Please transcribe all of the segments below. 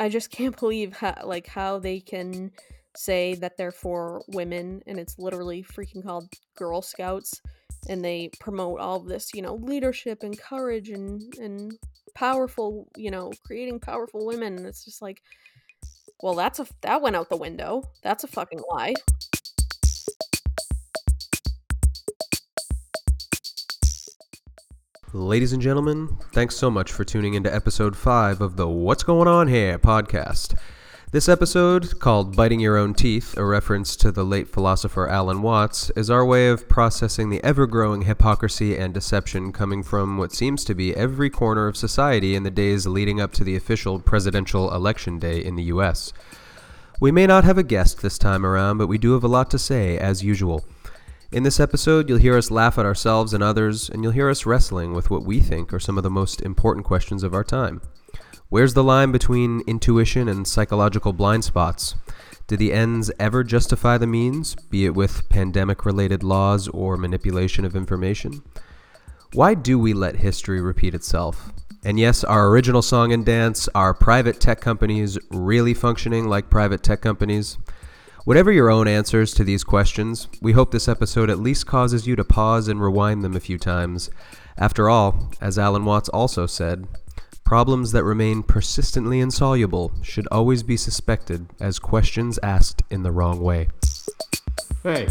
I just can't believe how like how they can say that they're for women and it's literally freaking called Girl Scouts and they promote all this, you know, leadership and courage and and powerful, you know, creating powerful women and it's just like well, that's a that went out the window. That's a fucking lie. Ladies and gentlemen, thanks so much for tuning into episode 5 of the What's Going On Here podcast. This episode, called Biting Your Own Teeth, a reference to the late philosopher Alan Watts, is our way of processing the ever growing hypocrisy and deception coming from what seems to be every corner of society in the days leading up to the official presidential election day in the U.S. We may not have a guest this time around, but we do have a lot to say, as usual. In this episode, you'll hear us laugh at ourselves and others, and you'll hear us wrestling with what we think are some of the most important questions of our time. Where's the line between intuition and psychological blind spots? Do the ends ever justify the means, be it with pandemic related laws or manipulation of information? Why do we let history repeat itself? And yes, our original song and dance are private tech companies really functioning like private tech companies? Whatever your own answers to these questions, we hope this episode at least causes you to pause and rewind them a few times. After all, as Alan Watts also said, problems that remain persistently insoluble should always be suspected as questions asked in the wrong way. Hey,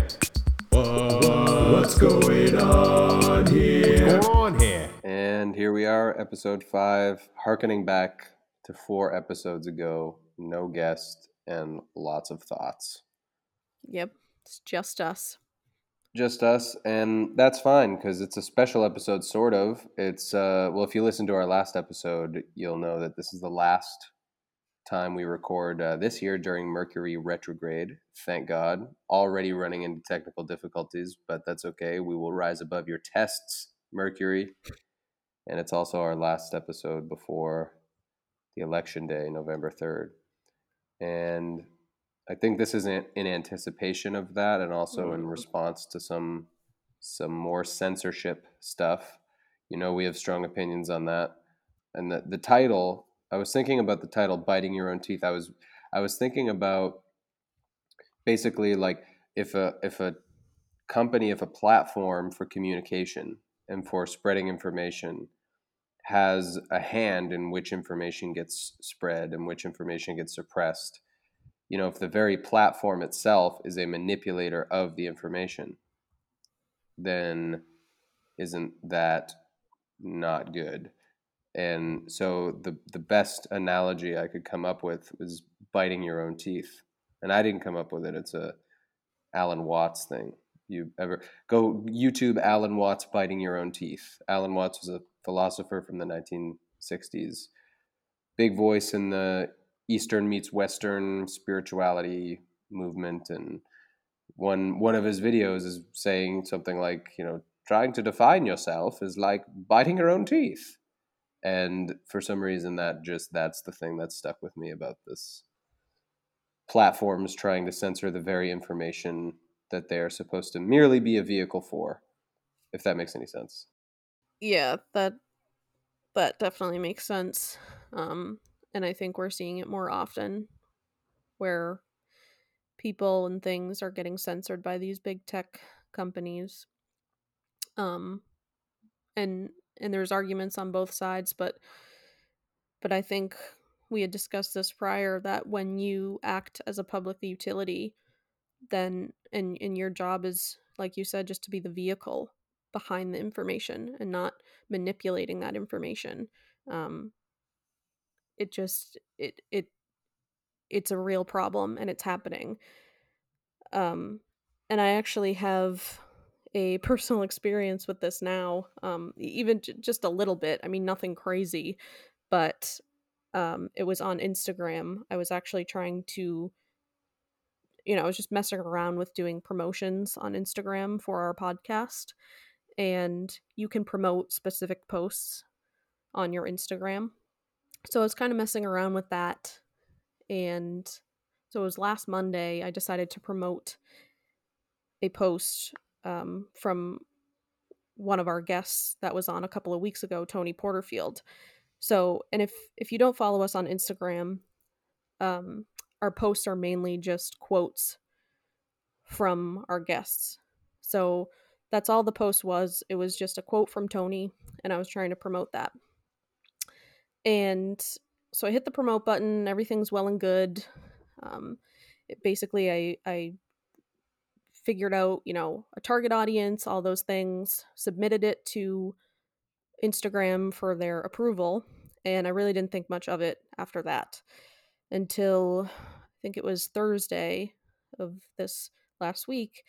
what's going on here? What's going on here? And here we are, episode 5, harkening back to four episodes ago. No guest and lots of thoughts. Yep. It's just us. just us and that's fine because it's a special episode sort of. It's uh well if you listen to our last episode you'll know that this is the last time we record uh, this year during mercury retrograde. Thank god. Already running into technical difficulties but that's okay. We will rise above your tests mercury. And it's also our last episode before the election day november 3rd and I think this is in, in anticipation of that, and also in Mhm. response to some some more censorship stuff. You know, we have strong opinions on that. And the the title, I was thinking about the title "Biting Your Own Teeth." I was I was thinking about basically like if a if a company, if a platform for communication and for spreading information has a hand in which information gets spread and which information gets suppressed you know, if the very platform itself is a manipulator of the information, then isn't that not good? And so the the best analogy I could come up with was biting your own teeth. And I didn't come up with it. It's a Alan Watts thing. You ever go YouTube Alan Watts biting your own teeth? Alan Watts was a philosopher from the 1960s. Big voice in the Eastern meets Western spirituality movement, and one one of his videos is saying something like, you know, trying to define yourself is like biting your own teeth. And for some reason, that just that's the thing that stuck with me about this platforms trying to censor the very information that they are supposed to merely be a vehicle for, if that makes any sense. Yeah, that that definitely makes sense. Um and I think we're seeing it more often where people and things are getting censored by these big tech companies. Um and and there's arguments on both sides, but but I think we had discussed this prior that when you act as a public utility, then and and your job is like you said just to be the vehicle behind the information and not manipulating that information. Um it just it it it's a real problem and it's happening. Um and i actually have a personal experience with this now um even j- just a little bit i mean nothing crazy but um it was on instagram. I was actually trying to you know i was just messing around with doing promotions on instagram for our podcast and you can promote specific posts on your instagram so I was kind of messing around with that. And so it was last Monday, I decided to promote a post um, from one of our guests that was on a couple of weeks ago, Tony Porterfield. So, and if if you don't follow us on Instagram, um, our posts are mainly just quotes from our guests. So that's all the post was. It was just a quote from Tony, and I was trying to promote that. And so I hit the promote button. Everything's well and good. Um, it, basically, I I figured out you know a target audience, all those things, submitted it to Instagram for their approval, and I really didn't think much of it after that until I think it was Thursday of this last week.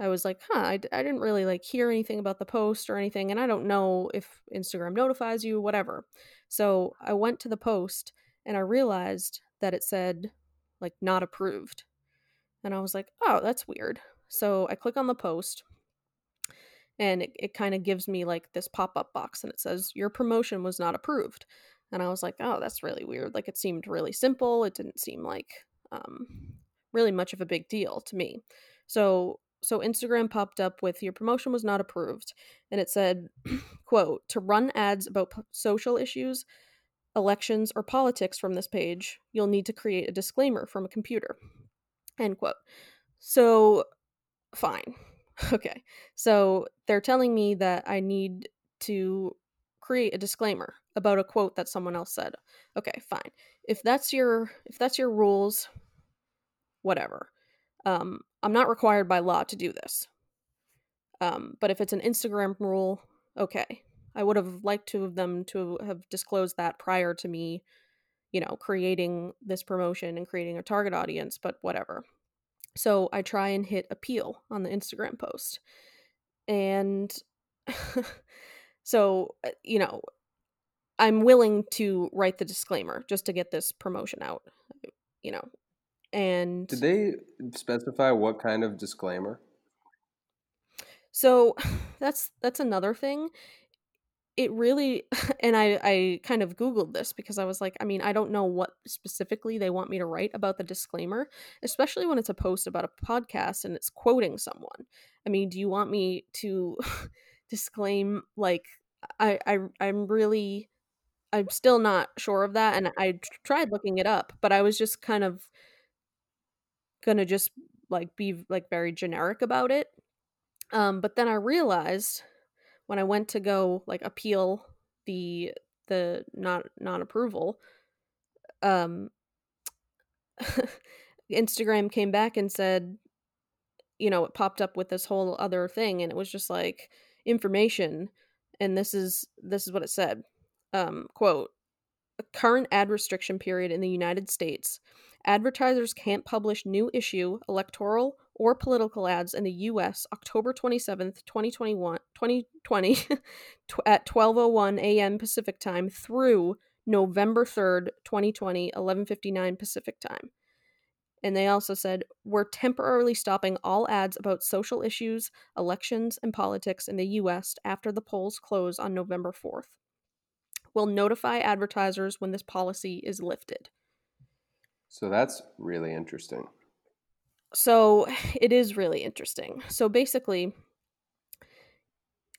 I was like, huh, I, I didn't really like hear anything about the post or anything, and I don't know if Instagram notifies you, whatever. So I went to the post and I realized that it said like not approved. And I was like, oh, that's weird. So I click on the post and it, it kind of gives me like this pop-up box and it says your promotion was not approved and i was like oh that's really weird like it seemed really simple it didn't seem like um, really much of a big deal to me so so instagram popped up with your promotion was not approved and it said quote to run ads about p- social issues elections or politics from this page you'll need to create a disclaimer from a computer end quote so fine Okay. So they're telling me that I need to create a disclaimer about a quote that someone else said. Okay, fine. If that's your if that's your rules, whatever. Um, I'm not required by law to do this. Um, but if it's an Instagram rule, okay. I would have liked to have them to have disclosed that prior to me, you know, creating this promotion and creating a target audience, but whatever. So I try and hit appeal on the Instagram post. And so, uh, you know, I'm willing to write the disclaimer just to get this promotion out, you know. And did they specify what kind of disclaimer? So that's that's another thing it really and I I kind of googled this because I was like, I mean, I don't know what specifically they want me to write about the disclaimer, especially when it's a post about a podcast and it's quoting someone. I mean, do you want me to disclaim like I I I'm really I'm still not sure of that and I tried looking it up, but I was just kind of going to just like be like very generic about it. Um but then I realized when I went to go like appeal the the not non approval, um, Instagram came back and said, you know, it popped up with this whole other thing, and it was just like information, and this is this is what it said, um, quote, a current ad restriction period in the United States. Advertisers can't publish new issue, electoral, or political ads in the US October 27th, 2021, 2020 at 12:01 a.m. Pacific Time through November 3rd, 2020, 11:59 Pacific Time. And they also said, We're temporarily stopping all ads about social issues, elections, and politics in the US after the polls close on November 4th. We'll notify advertisers when this policy is lifted. So that's really interesting. So it is really interesting. So basically,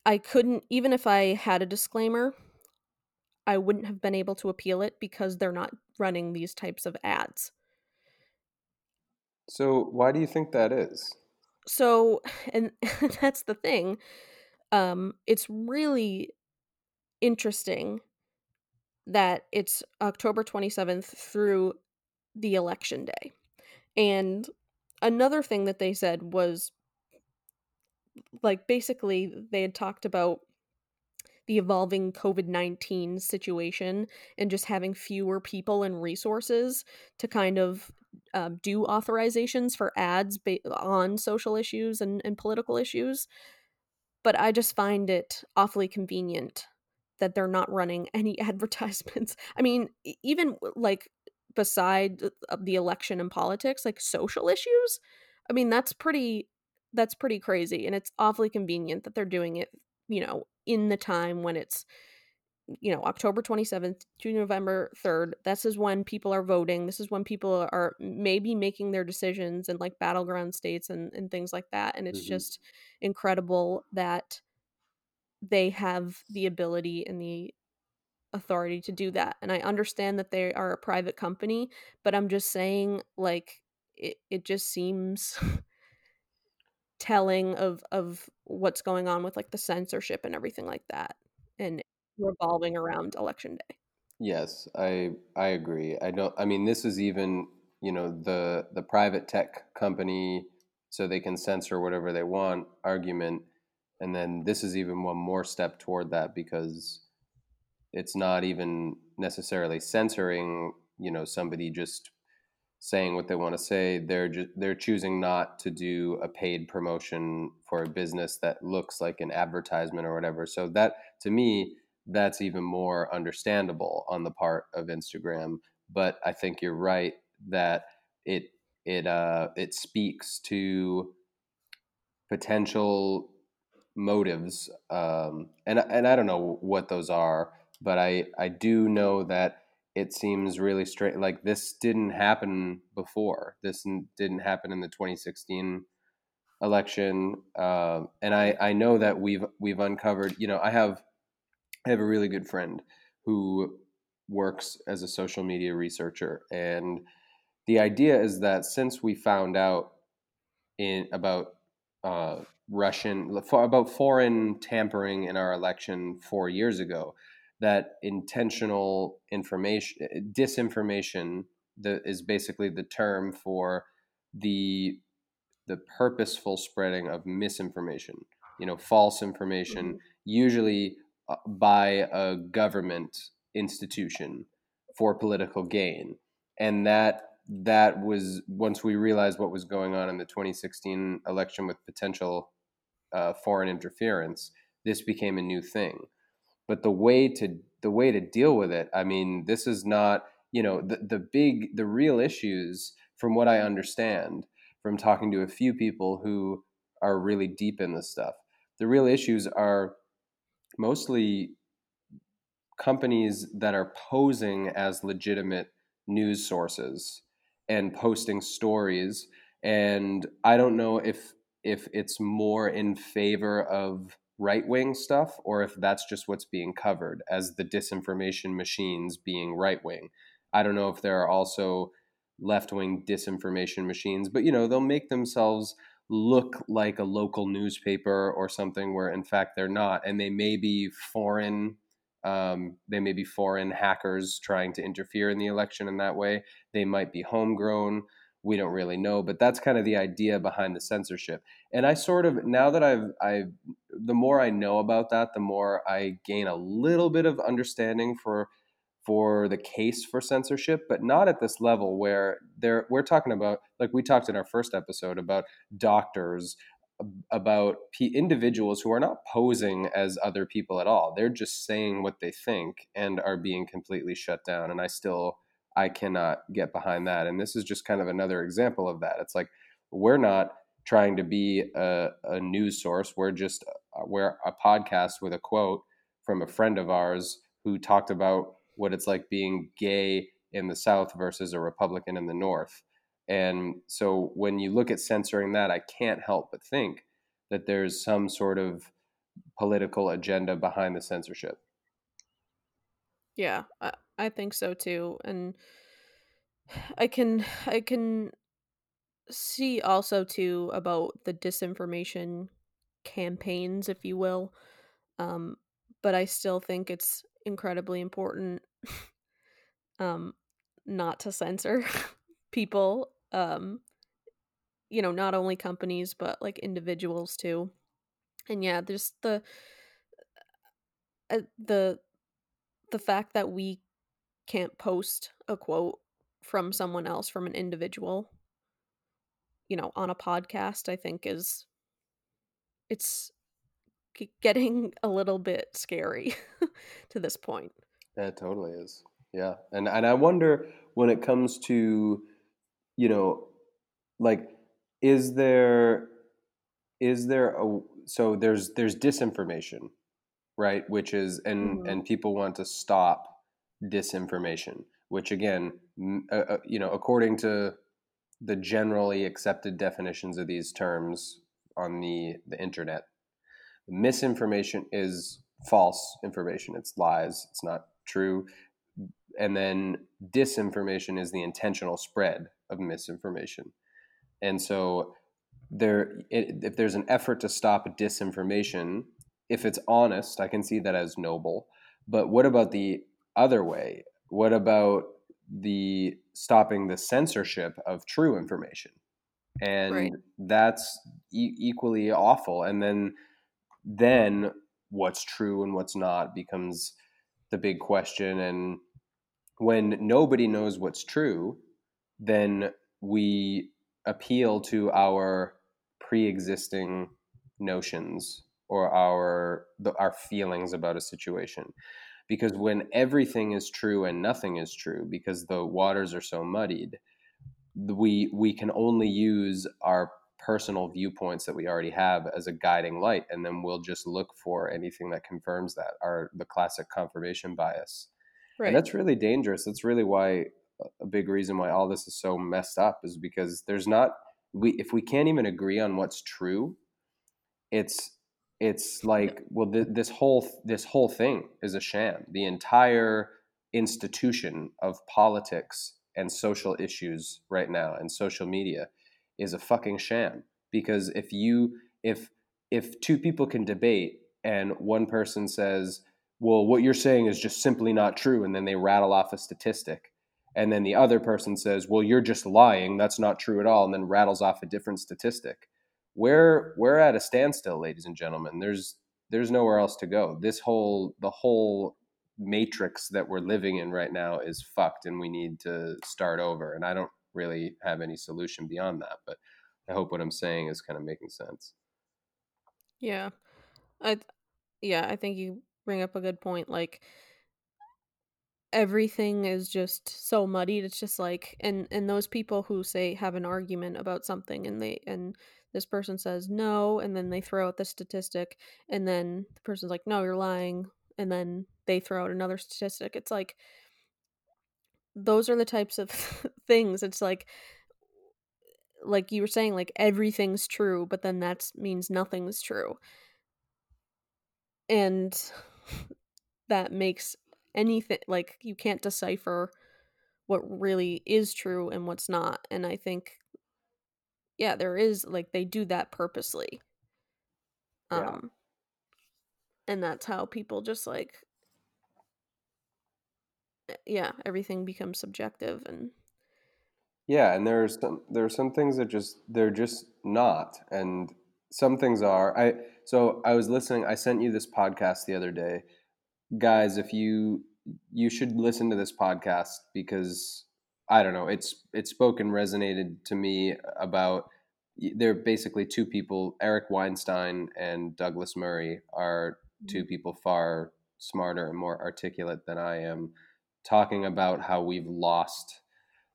I couldn't, even if I had a disclaimer, I wouldn't have been able to appeal it because they're not running these types of ads. So why do you think that is? So, and that's the thing. Um, it's really interesting that it's October 27th through the election day. And another thing that they said was like basically they had talked about the evolving COVID 19 situation and just having fewer people and resources to kind of um, do authorizations for ads ba- on social issues and, and political issues. But I just find it awfully convenient that they're not running any advertisements. I mean, even like beside the election and politics, like social issues. I mean, that's pretty that's pretty crazy and it's awfully convenient that they're doing it, you know, in the time when it's you know, October 27th to November 3rd. This is when people are voting. This is when people are maybe making their decisions in like battleground states and, and things like that. And it's mm-hmm. just incredible that they have the ability and the authority to do that. And I understand that they are a private company, but I'm just saying like it, it just seems telling of of what's going on with like the censorship and everything like that and revolving around election day. Yes, I I agree. I don't I mean this is even, you know, the the private tech company so they can censor whatever they want argument and then this is even one more step toward that because it's not even necessarily censoring, you know, somebody just saying what they want to say. They're just they're choosing not to do a paid promotion for a business that looks like an advertisement or whatever. So that to me, that's even more understandable on the part of Instagram. But I think you're right that it it uh it speaks to potential motives um and and I don't know what those are but I I do know that it seems really straight like this didn't happen before. This didn't happen in the 2016 election uh, and I I know that we've we've uncovered you know I have I have a really good friend who works as a social media researcher and the idea is that since we found out in about uh, Russian about foreign tampering in our election four years ago, that intentional information disinformation the, is basically the term for the the purposeful spreading of misinformation you know false information mm-hmm. usually uh, by a government institution for political gain and that that was once we realized what was going on in the 2016 election with potential uh, foreign interference this became a new thing but the way to the way to deal with it i mean this is not you know the, the big the real issues from what i understand from talking to a few people who are really deep in this stuff the real issues are mostly companies that are posing as legitimate news sources and posting stories and i don't know if if it's more in favor of right wing stuff or if that's just what's being covered as the disinformation machines being right wing. I don't know if there are also left wing disinformation machines, but you know, they'll make themselves look like a local newspaper or something where in fact they're not and they may be foreign um, they may be foreign hackers trying to interfere in the election in that way they might be homegrown we don't really know but that's kind of the idea behind the censorship. And i sort of now that i've i the more i know about that the more i gain a little bit of understanding for for the case for censorship but not at this level where there we're talking about like we talked in our first episode about doctors about p- individuals who are not posing as other people at all. They're just saying what they think and are being completely shut down and i still I cannot get behind that. And this is just kind of another example of that. It's like we're not trying to be a, a news source. We're just uh, we're a podcast with a quote from a friend of ours who talked about what it's like being gay in the South versus a Republican in the North. And so when you look at censoring that, I can't help but think that there's some sort of political agenda behind the censorship. Yeah, I, think so too. And I can I can see also too about the disinformation campaigns, if you will. Um, but I still think it's incredibly important um not to censor people. Um, you know, not only companies but like individuals too. And yeah, there's the uh, the the fact that we can't post a quote from someone else from an individual you know on a podcast i think is it's getting a little bit scary to this point it totally is yeah and and i wonder when it comes to you know like is there is there a so there's there's disinformation right which is and mm-hmm. and people want to stop disinformation which again uh, uh, you know according to the generally accepted definitions of these terms on the the internet misinformation is false information. It's lies. It's not true. And then disinformation is the intentional spread of misinformation. And so there if there's an effort to stop disinformation if it's honest i can see that as noble. But what about the other way. What about the stopping the censorship of true information? And Right. that's e- equally awful. And then then what's true and what's not becomes the big question. And when nobody knows what's true then we appeal to our pre-existing notions or our the, our feelings about a situation because when everything is true and nothing is true because the waters are so muddied we we can only use our personal viewpoints that we already have as a guiding light and then we'll just look for anything that confirms that our the classic confirmation bias Right. and that's really dangerous that's really why uh, a big reason why all this is so messed up is because there's not we if we can't even agree on what's true it's it's like well th- this whole this whole thing is a sham. The entire institution of politics and social issues right now and social media is a fucking sham. Because if you if if two people can debate and one person says well what you're saying is just simply not true and then they rattle off a statistic and then the other person says well you're just lying that's not true at all and then rattles off a different statistic we're we're at a standstill ladies and gentlemen there's there's nowhere else to go this whole the whole matrix that we're living in right now is fucked and we need to start over and i don't really have any solution beyond that but i hope what i'm saying is kind of making sense Yeah. I yeah, I think you bring up a good point like everything is just so muddied. It's just like and and those people who say have an argument about something and they and this person says no and then they throw out the statistic and then the person's like no, you're lying and then they throw out another statistic. It's like those are the types of things. It's like like you were saying like everything's true, but then that means nothing's true. And that makes anything like you can't decipher what really is true and what's not. And I think yeah, there is like they do that purposely. Yeah. Um and that's how people just like eh, yeah, everything becomes subjective and Yeah, and there's some there are some things that just they're just not, and some things are. I so I was listening. I sent you this podcast the other day, guys. If you you should listen to this podcast because I don't know. It's it's spoken resonated to me about. They're basically two people. Eric Weinstein and Douglas Murray are two people far smarter and more articulate than I am, talking about how we've lost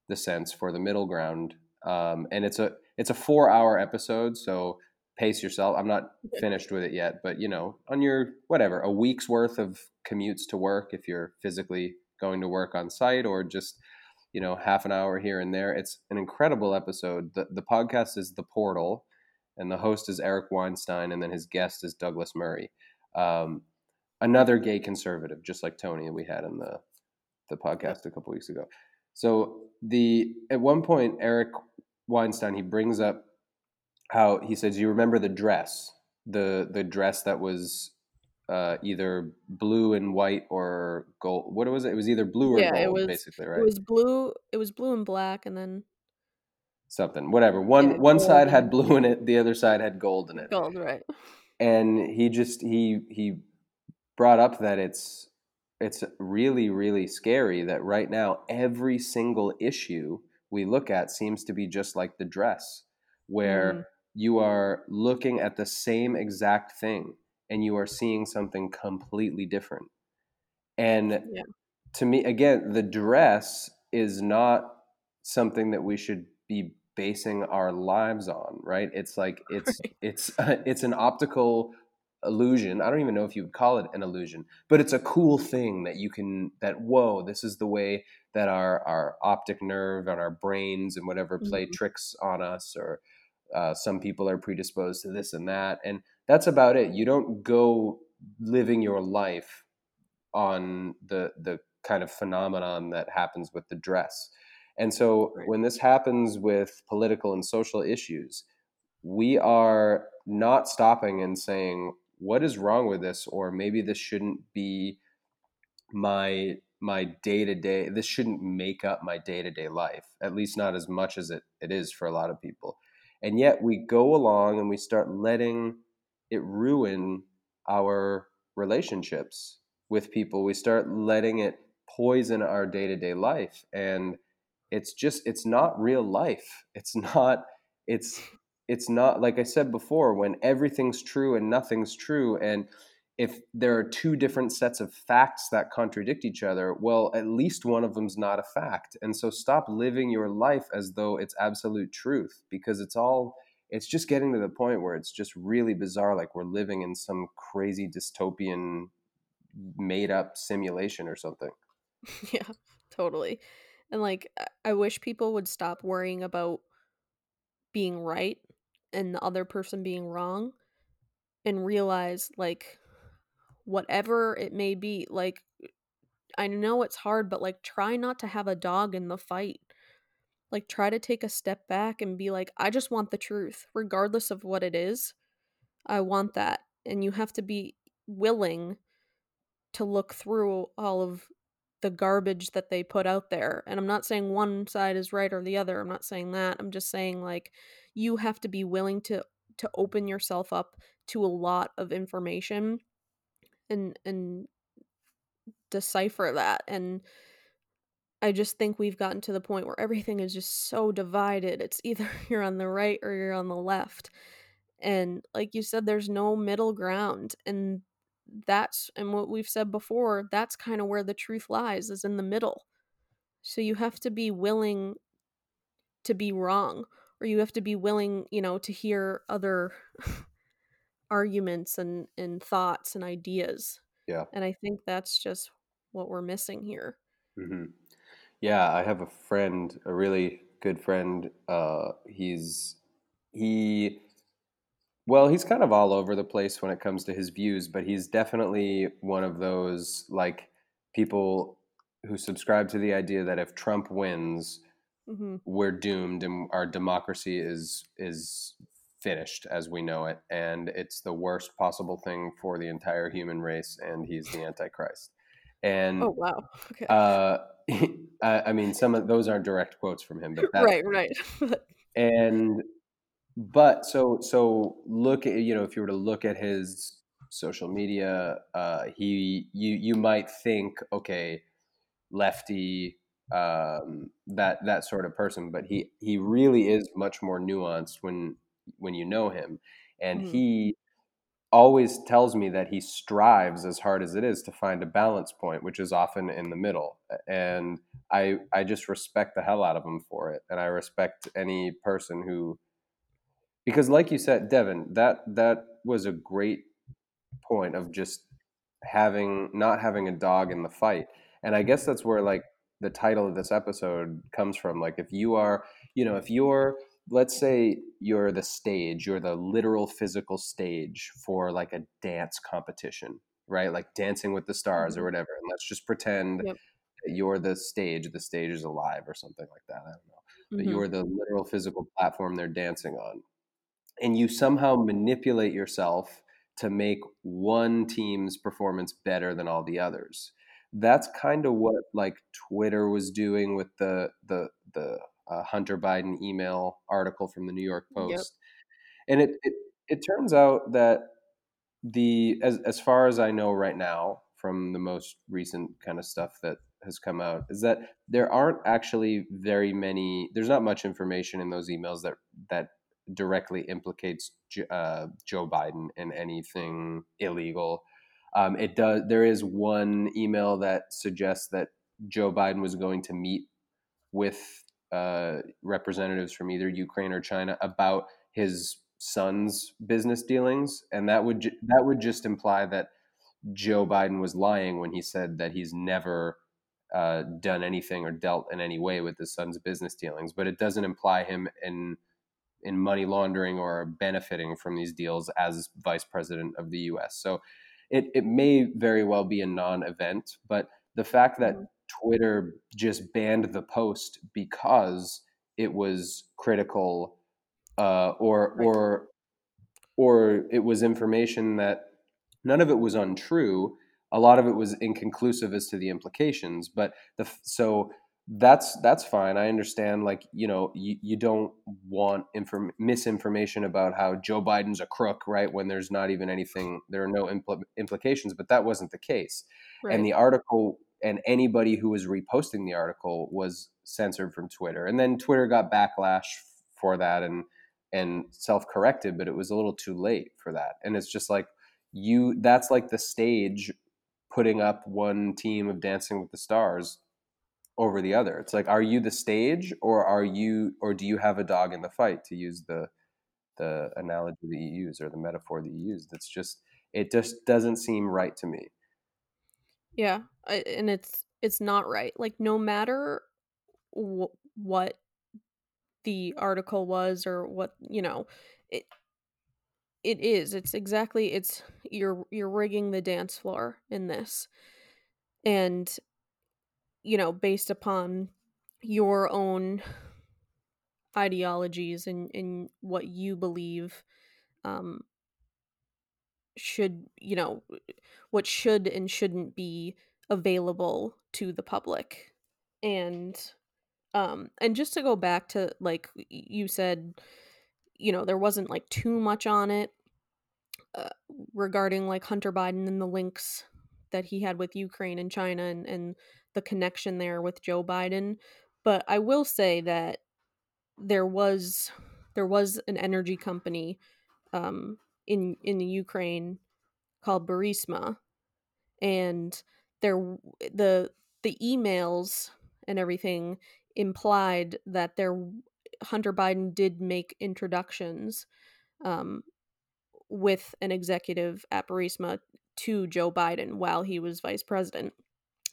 the sense for the middle ground. Um, and it's a it's a four hour episode, so pace yourself. I'm not finished with it yet, but you know, on your whatever a week's worth of commutes to work, if you're physically going to work on site, or just you know half an hour here and there, it's an incredible episode. the The podcast is the Portal, and the host is Eric Weinstein, and then his guest is Douglas Murray, um, another gay conservative, just like Tony we had in the the podcast a couple weeks ago. So the at one point Eric Weinstein he brings up how he says you remember the dress the the dress that was uh, either blue and white or gold what was it? It was either blue or Yeah, gold was- basically right? it was blue it was blue and black and then something whatever. One Yeah, one side had blue in it the other side had gold in it. Gold, right? and he just he he brought up that it's it's really really scary that right now every single issue we look at seems to be just like the dress where Mm. you are looking at the same exact thing and you are seeing something completely different and Yeah. to me again the dress is not something that we should be basing our lives on right it's like it's Right. it's it's an optical illusion i don't even know if you would call it an illusion but it's a cool thing that you can that whoa this is the way that our our optic nerve and our brains and whatever play Mhm. tricks on us or uh, some people are predisposed to this and that and that's about it you don't go living your life on the the kind of phenomenon that happens with the dress. And so Right. when this happens with political and social issues, we are not stopping and saying what is wrong with this or maybe this shouldn't be my my day to day this shouldn't make up my day to day life at least not as much as it, it is for a lot of people and yet we go along and we start letting it ruin our relationships with people we start letting it poison our day to day life and it's just it's not real life it's not it's it's not like i said before when everything's true and nothing's true and if there are two different sets of facts that contradict each other, well, at least one of them's not a fact. And so stop living your life as though it's absolute truth because it's all, it's just getting to the point where it's just really bizarre. Like we're living in some crazy dystopian made up simulation or something. yeah, totally. And like, I- wish people would stop worrying about being right and the other person being wrong and realize, like, whatever it may be, like, I know it's hard, but like, try not to have a dog in the fight. Like, try to take a step back and be like, I just want the truth, regardless of what it is. I want that. And you have to be willing to look through all of the garbage that they put out there. And I'm not saying one side is right or the other. I'm not saying that. I'm just saying like you have to be willing to to open yourself up to a lot of information and and decipher that and I just think we've gotten to the point where everything is just so divided. It's either you're on the right or you're on the left. And like you said, there's no middle ground. And that's, and what we've said before, that's kind of where the truth lies, is in the middle. So you have to be willing to be wrong, or you have to be willing, you know, to hear other arguments and, and thoughts and ideas. Yeah. And I think that's just what we're missing here. hmm Yeah, I have a friend, a really good friend. Uh, he's he, well, he's kind of all over the place when it comes to his views, but he's definitely one of those like people who subscribe to the idea that if Trump wins, hmm we're doomed and our democracy is is finished as we know it, and it's the worst possible thing for the entire human race, and he's the Antichrist. And Oh, wow. Okay. uh, I, I mean, some of those aren't direct quotes from him, but right, right. and but so so look at you know if you were to look at his social media, uh, he you you might think okay, lefty um, that that sort of person, but he he really is much more nuanced when when you know him, and Mhm. he always tells me that he strives as hard as it is to find a balance point, which is often in the middle. And I I just respect the hell out of him for it, and I respect any person who, because like you said, Devin, that that was a great point of just having not having a dog in the fight, and I guess that's where like the title of this episode comes from. Like if you are, you know, if you're let's say you're the stage, you're the literal physical stage for like a dance competition, right? Like Dancing with the Stars or Mhm. whatever. And let's just pretend Yep. that you're the stage, the stage is alive or something like that. I don't know. But Mhm. you're the literal physical platform they're dancing on. And you somehow manipulate yourself to make one team's performance better than all the others. That's kind of what like Twitter was doing with the the the uh, Hunter Biden email article from the New York Yep. Post. And it, it it turns out that the as as far as I know right now from the most recent kind of stuff that has come out is that there aren't actually very many there's not much information in those emails that that directly implicates uh, Joe Biden in anything illegal. Um, it does. There is one email that suggests that Joe Biden was going to meet with uh, representatives from either Ukraine or China about his son's business dealings, and that would ju- that would just imply that Joe Biden was lying when he said that he's never uh, done anything or dealt in any way with his son's business dealings. But it doesn't imply him in in money laundering or benefiting from these deals as vice president of the U.S. So it, it may very well be a non-event, but the fact that Mhm. Twitter just banned the post because it was critical uh, or Right. or or it was information that none of it was untrue. A lot of it was inconclusive as to the implications, but the so that's that's fine. I understand. Like you know, you, you don't want inform- misinformation about how Joe Biden's a crook, right? When there's not even anything, there are no impl- implications. But that wasn't the case Right. and the article and anybody who was reposting the article was censored from Twitter. And then Twitter got backlash for that and and self-corrected, but it was a little too late for that. And it's just like you that's like the stage putting up one team of Dancing with the Stars over the other. It's like are you the stage or are you or do you have a dog in the fight to use the the analogy that you use or the metaphor that you used? It's just it just doesn't seem right to me. Yeah, I, and it's it's not right. Like no matter wh- what the article was or what you know, it it is. It's exactly. It's you're you're rigging the dance floor in this, and you know, based upon your own ideologies and and what you believe, um, should you know, what should and shouldn't be available to the public, and Um, and just to go back to like you said, you know, there wasn't like too much on it uh, regarding like Hunter Biden and the links that he had with Ukraine and China and, and the connection there with Joe Biden. But I will say that there was there was an energy company um, in in the Ukraine called Burisma, and there the the emails and everything implied that there Hunter Biden did make introductions um, with an executive at Burisma to Joe Biden while he was vice president.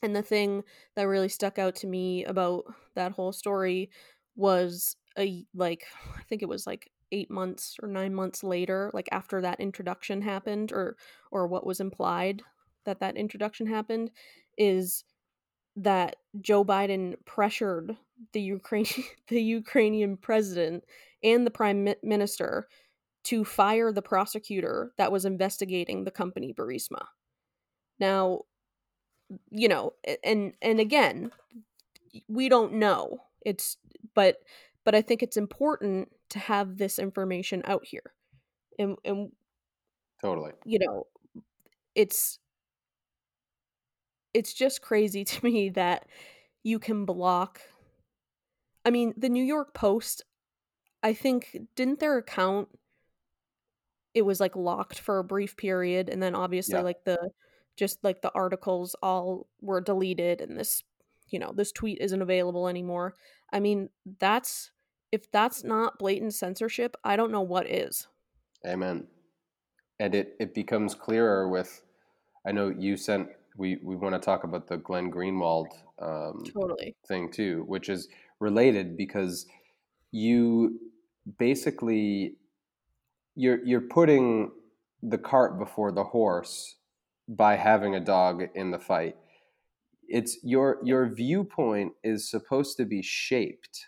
And the thing that really stuck out to me about that whole story was a like I think it was like 8 months or 9 months later like after that introduction happened or or what was implied that that introduction happened is that Joe Biden pressured the Ukraine the Ukrainian president and the prime minister to fire the prosecutor that was investigating the company Burisma. Now, you know, and and again, we don't know. It's but but I think it's important to have this information out here. And and Totally. you know, it's it's just crazy to me that you can block I mean, the New York Post, I think didn't their account it was like locked for a brief period and then obviously Yeah. like the just like the articles all were deleted and this you know, this tweet isn't available anymore. I mean, that's if that's not blatant censorship, I don't know what is. Amen. And it, it becomes clearer with, I know you sent, we, we want to talk about the Glenn Greenwald um, Totally. thing too, which is related because you basically, you're, you're putting the cart before the horse by having a dog in the fight. It's your, your viewpoint is supposed to be shaped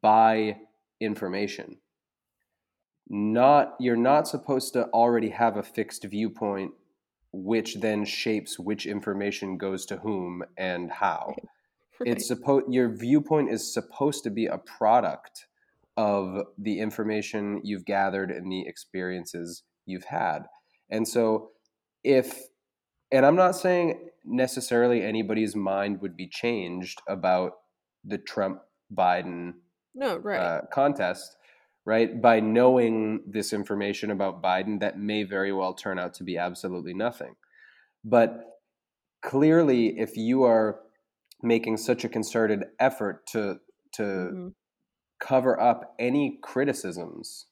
by information. Not you're not supposed to already have a fixed viewpoint which then shapes which information goes to whom and how. It's supposed your viewpoint is supposed to be a product of the information you've gathered and the experiences you've had. And so if and i'm not saying necessarily anybody's mind would be changed about the trump biden no, right. uh, contest, right? By knowing this information about Biden that may very well turn out to be absolutely nothing. But clearly, if you are making such a concerted effort to to Mhm. cover up any criticisms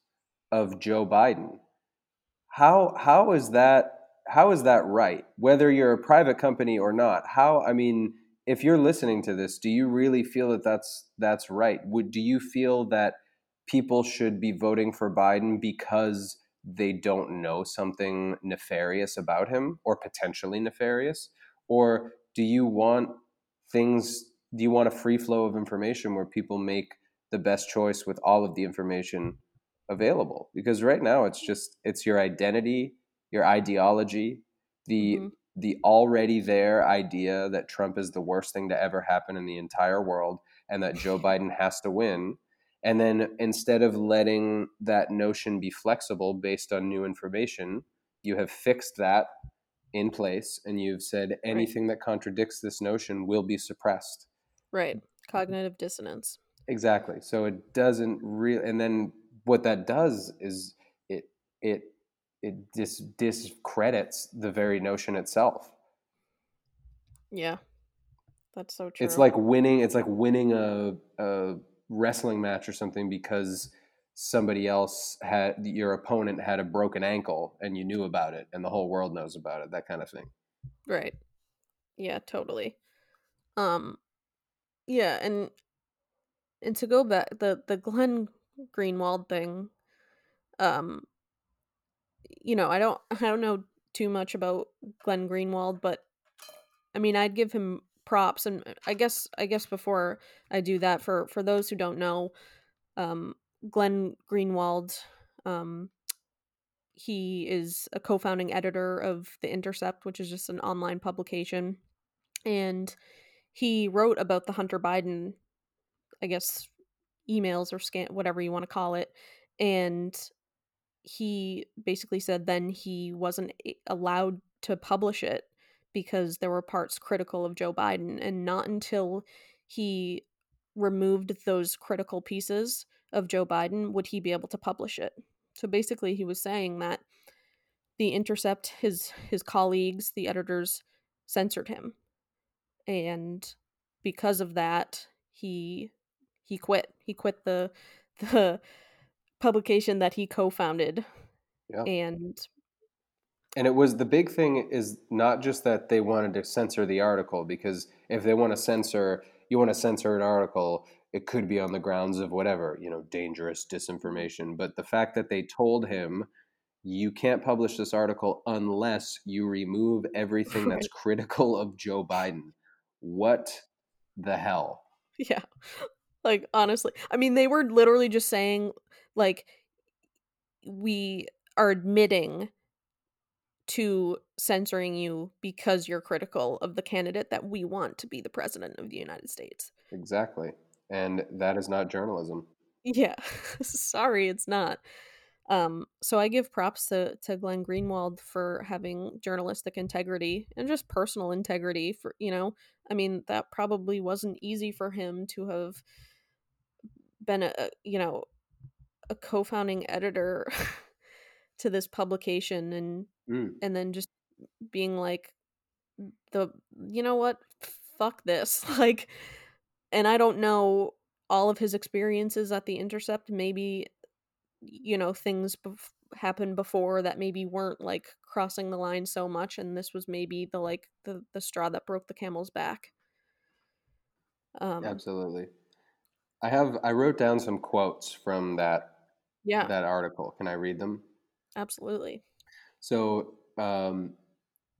of Joe Biden, how how is that how is that right? Whether you're a private company or not, how I mean, if you're listening to this, do you really feel that that's that's right? Would do you feel that people should be voting for Biden because they don't know something nefarious about him or potentially nefarious? Or do you want things, do you want a free flow of information where people make the best choice with all of the information available? Because right now it's just, it's your identity, your ideology, the, Mhm. The already there idea that Trump is the worst thing to ever happen in the entire world and that Joe Biden has to win. And then instead of letting that notion be flexible based on new information, you have fixed that in place and you've said anything that contradicts this notion will be suppressed. Right. Cognitive dissonance. Exactly. So it doesn't really, and then what that does is it it it dis- discredits the very notion itself. Yeah. That's so true. It's like winning. It's like winning a, a wrestling match or something because somebody else had your opponent had a broken ankle and you knew about it and the whole world knows about it. That kind of thing. Right. Yeah, totally. Um yeah, and and to go back the the Glenn Greenwald thing, um you know, I don't I don't know too much about Glenn Greenwald, but I mean, I'd give him props and uh, I guess I guess before I do that for for those who don't know, um Glenn Greenwald um he is a co-founding editor of The Intercept, which is just an online publication. And he wrote about the Hunter Biden, I guess, emails or scan, whatever you want to call it. And he basically said then he wasn't allowed to publish it because there were parts critical of Joe Biden. And not until he removed those critical pieces of Joe Biden would he be able to publish it. So basically, he was saying that the Intercept, his his colleagues, the editors, censored him, and because of that, he he quit. He quit the the publication that he co-founded, Yeah. and And it was the big thing is not just that they wanted to censor the article because if they want to censor, you want to censor an article, it could be on the grounds of whatever, you know, dangerous disinformation. But the fact that they told him you can't publish this article unless you remove everything that's critical of Joe Biden. What the hell? yeah, like honestly, I mean, they were literally just saying like we are admitting to censoring you because you're critical of the candidate that we want to be the president of the United States. Exactly. And that is not journalism. Yeah, sorry, it's not. Um, so I give props to to Glenn Greenwald for having journalistic integrity and just personal integrity. For you know, I mean, that probably wasn't easy for him to have been a you know a co-founding editor to this publication and Mm. and then just being like the you know what fuck this like and i don't know all of his experiences at the intercept maybe you know things bef- happened before that maybe weren't like crossing the line so much and this was maybe the like the the straw that broke the camel's back um Absolutely. I have I wrote down some quotes from that yeah that article. Can I read them? absolutely So, um,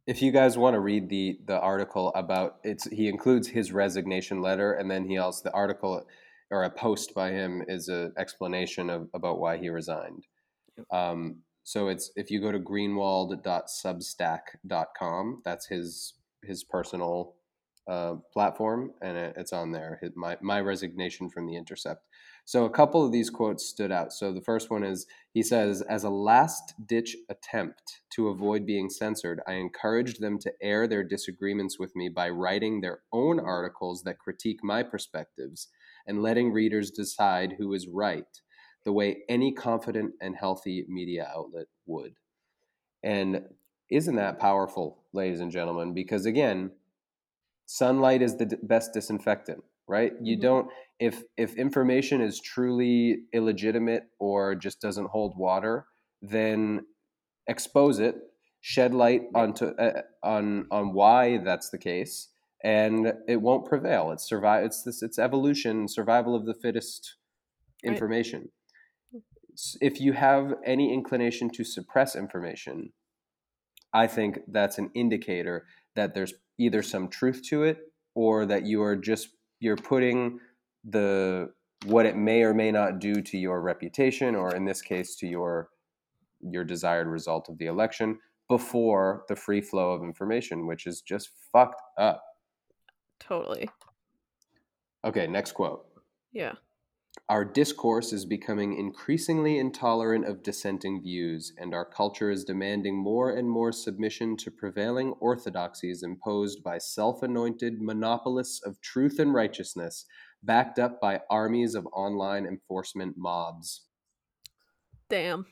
if you guys want to read the the article about it's, he includes his resignation letter, and then he also the article or a post by him is an explanation of about why he resigned. Um, so it's if you go to greenwald.substack.com, that's his his personal uh, platform, and it, it's on there. His, my my resignation from the Intercept. So a couple of these quotes stood out. So the first one is he says, as a last ditch attempt to avoid being censored, I encouraged them to air their disagreements with me by writing their own articles that critique my perspectives and letting readers decide who is right, the way any confident and healthy media outlet would. And isn't that powerful, ladies and gentlemen? Because again, sunlight is the d- best disinfectant, right? You Mhm. don't if if information is truly illegitimate or just doesn't hold water, then expose it, shed light onto uh, on on why that's the case, and it won't prevail. It's survive. It's this. It's evolution, survival of the fittest information. s- if you have any inclination to suppress information, I think that's an indicator that there's either some truth to it or that you are just you're putting the what it may or may not do to your reputation or in this case to your your desired result of the election before the free flow of information which is just fucked up. Totally. Okay, next quote. Yeah. Our discourse is becoming increasingly intolerant of dissenting views, and our culture is demanding more and more submission to prevailing orthodoxies imposed by self anointed monopolists of truth and righteousness, backed up by armies of online enforcement mobs. Damn.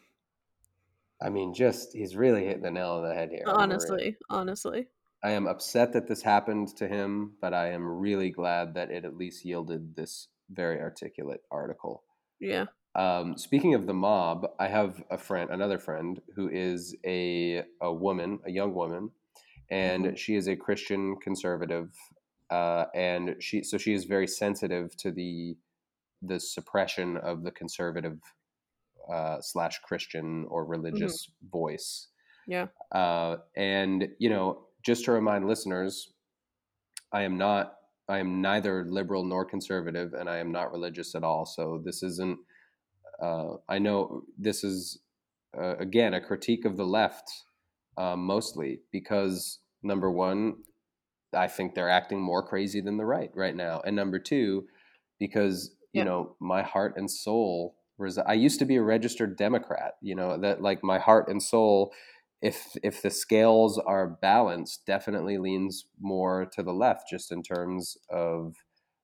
I mean, just, he's really hitting the nail on the head here. Honestly, honestly. I am upset that this happened to him, but I am really glad that it at least yielded this very articulate article. Yeah. Um, speaking of the mob, I have a friend, another friend, who is a a woman, a young woman, and she is a Christian conservative, uh, and she so she is very sensitive to the the suppression of the conservative uh, slash Christian or religious voice. Yeah. Uh, and you know, just to remind listeners, I am not. I am neither liberal nor conservative, and I am not religious at all. So this isn't. Uh, I know this is uh, again a critique of the left, um, mostly because number one, I think they're acting more crazy than the right right now, and number two, because you Yeah. know my heart and soul. resi- I used to be a registered Democrat. You know that like my heart and soul if if the scales are balanced, definitely leans more to the left, just in terms of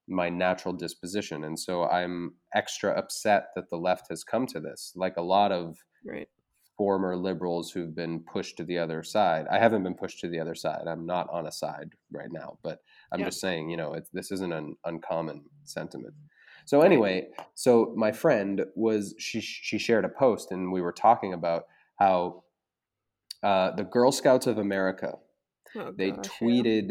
my natural disposition. And so I'm extra upset that the left has come to this. Like a lot of Right. former liberals who've been pushed to the other side. I haven't been pushed to the other side. I'm not on a side right now, but I'm Yeah. just saying, you know, it's, this isn't an uncommon sentiment. So anyway, so my friend was she she shared a post and we were talking about how uh, the Girl Scouts of America Oh, they gosh, yeah. tweeted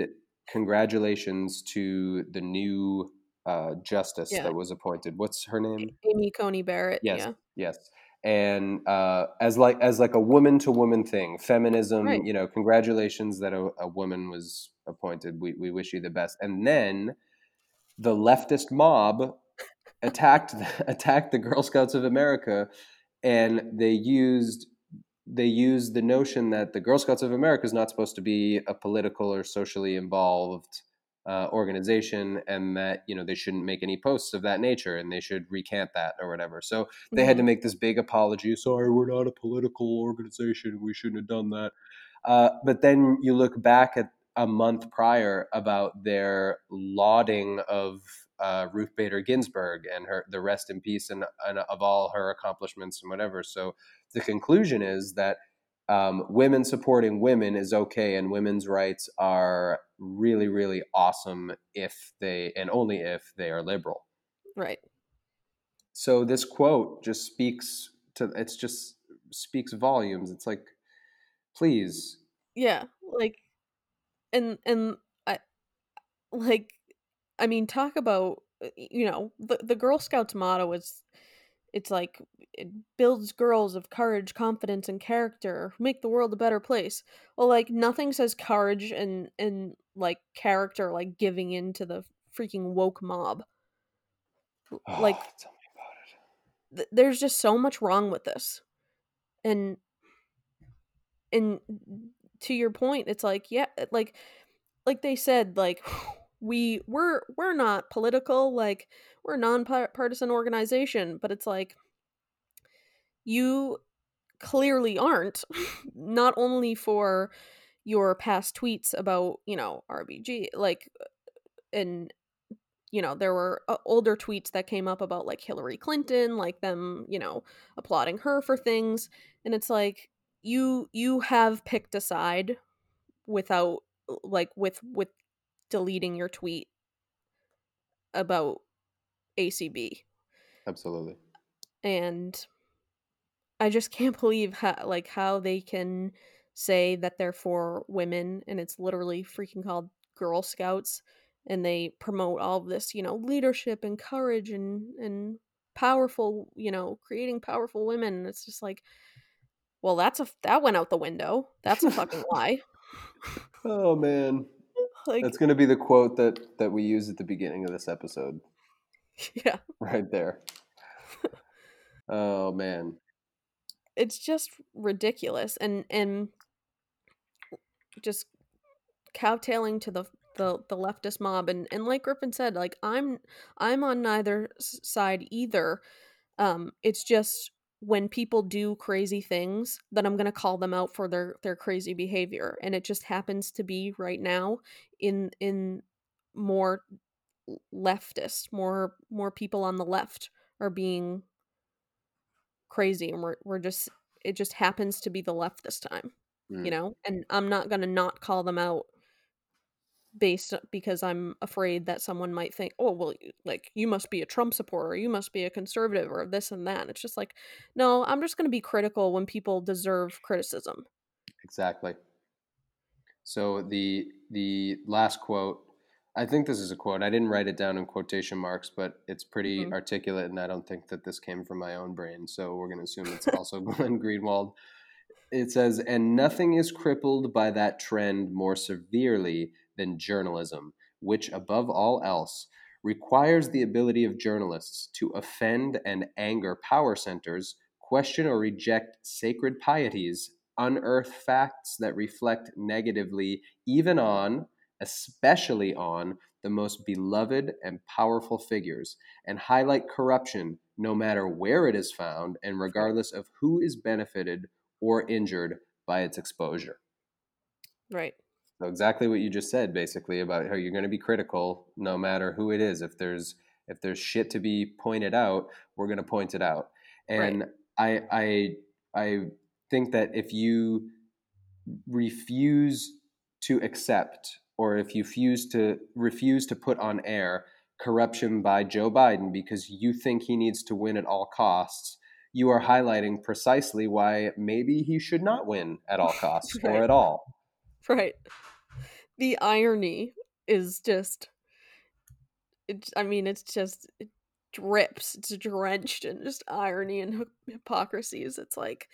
congratulations to the new uh, justice Yeah. that was appointed. What's her name? Amy Coney Barrett. Yes, Yeah. yes. And uh, as like as like a woman to woman thing, feminism. Right. You know, congratulations that a, a woman was appointed. We we wish you the best. And then the leftist mob attacked attacked the Girl Scouts of America, and they used they use the notion that the Girl Scouts of America is not supposed to be a political or socially involved uh, organization, and that you know they shouldn't make any posts of that nature, and they should recant that or whatever. So they had to Mhm. make this big apology. Sorry, we're not a political organization. We shouldn't have done that. Uh, but then you look back at a month prior about their lauding of uh, Ruth Bader Ginsburg and her the rest in peace and, and of all her accomplishments and whatever. So the conclusion is that um, women supporting women is okay, and women's rights are really, really awesome if they and only if they are liberal. Right. So this quote just speaks to it's just speaks volumes. It's like, please, Yeah. Like, and and I like. I mean, talk about uh, you know the the Girl Scouts motto is it's like it builds girls of courage, confidence, and character, make the world a better place. Well, like nothing says courage and and like character like giving in to the freaking woke mob. Like Oh, tell me about it. th- there's just so much wrong with this and and to your point it's like yeah like like they said like we we're we're not political like we're a non-partisan organization but it's like you clearly aren't not only for your past tweets about you know rbg like and you know there were uh, older tweets that came up about like hillary clinton like them you know applauding her for things and it's like you you have picked a side without like with with deleting your tweet about acb Absolutely. and i just can't believe how like how they can say that they're for women and it's literally freaking called girl scouts and they promote all of this you know leadership and courage and and powerful, you know, creating powerful women. And it's just like, well, that's a that went out the window. That's a fucking lie. Oh man, Like, that's gonna be the quote that that we use at the beginning of this episode, yeah, right there. Oh man, it's just ridiculous and and just cowtailing to the the the leftist mob and and like Griffin said like I'm I'm on neither side either. Um it's just when people do crazy things that I'm going to call them out for their their crazy behavior and it just happens to be right now in in more leftist more more people on the left are being crazy and we're we're just it just happens to be the left this time Mm. you know and i'm not going to not call them out based because i'm afraid that someone might think oh well like you must be a trump supporter you must be a conservative or this and that it's just like no i'm just going to be critical when people deserve criticism exactly. So the the last quote, I think this is a quote. I didn't write it down in quotation marks, but it's pretty Mhm. articulate, and I don't think that this came from my own brain. So we're going to assume it's also Glenn Greenwald. It says, "And nothing is crippled by that trend more severely than journalism, which above all else." Requires the ability of journalists to offend and anger power centers, question or reject sacred pieties, unearth facts that reflect negatively even on, especially on, the most beloved and powerful figures, and highlight corruption no matter where it is found and regardless of who is benefited or injured by its exposure. right So exactly what you just said, basically, about how you're going to be critical no matter who it is. If there's if there's shit to be pointed out, we're going to point it out. And I I I think that if you refuse to accept or if you refuse to refuse to put on air corruption by Joe Biden because you think he needs to win at all costs, you are highlighting precisely why maybe he should not win at all costs or at all. right. The irony is just it's i mean it's just it drips it's drenched in just irony and hy- hypocrisies. It's like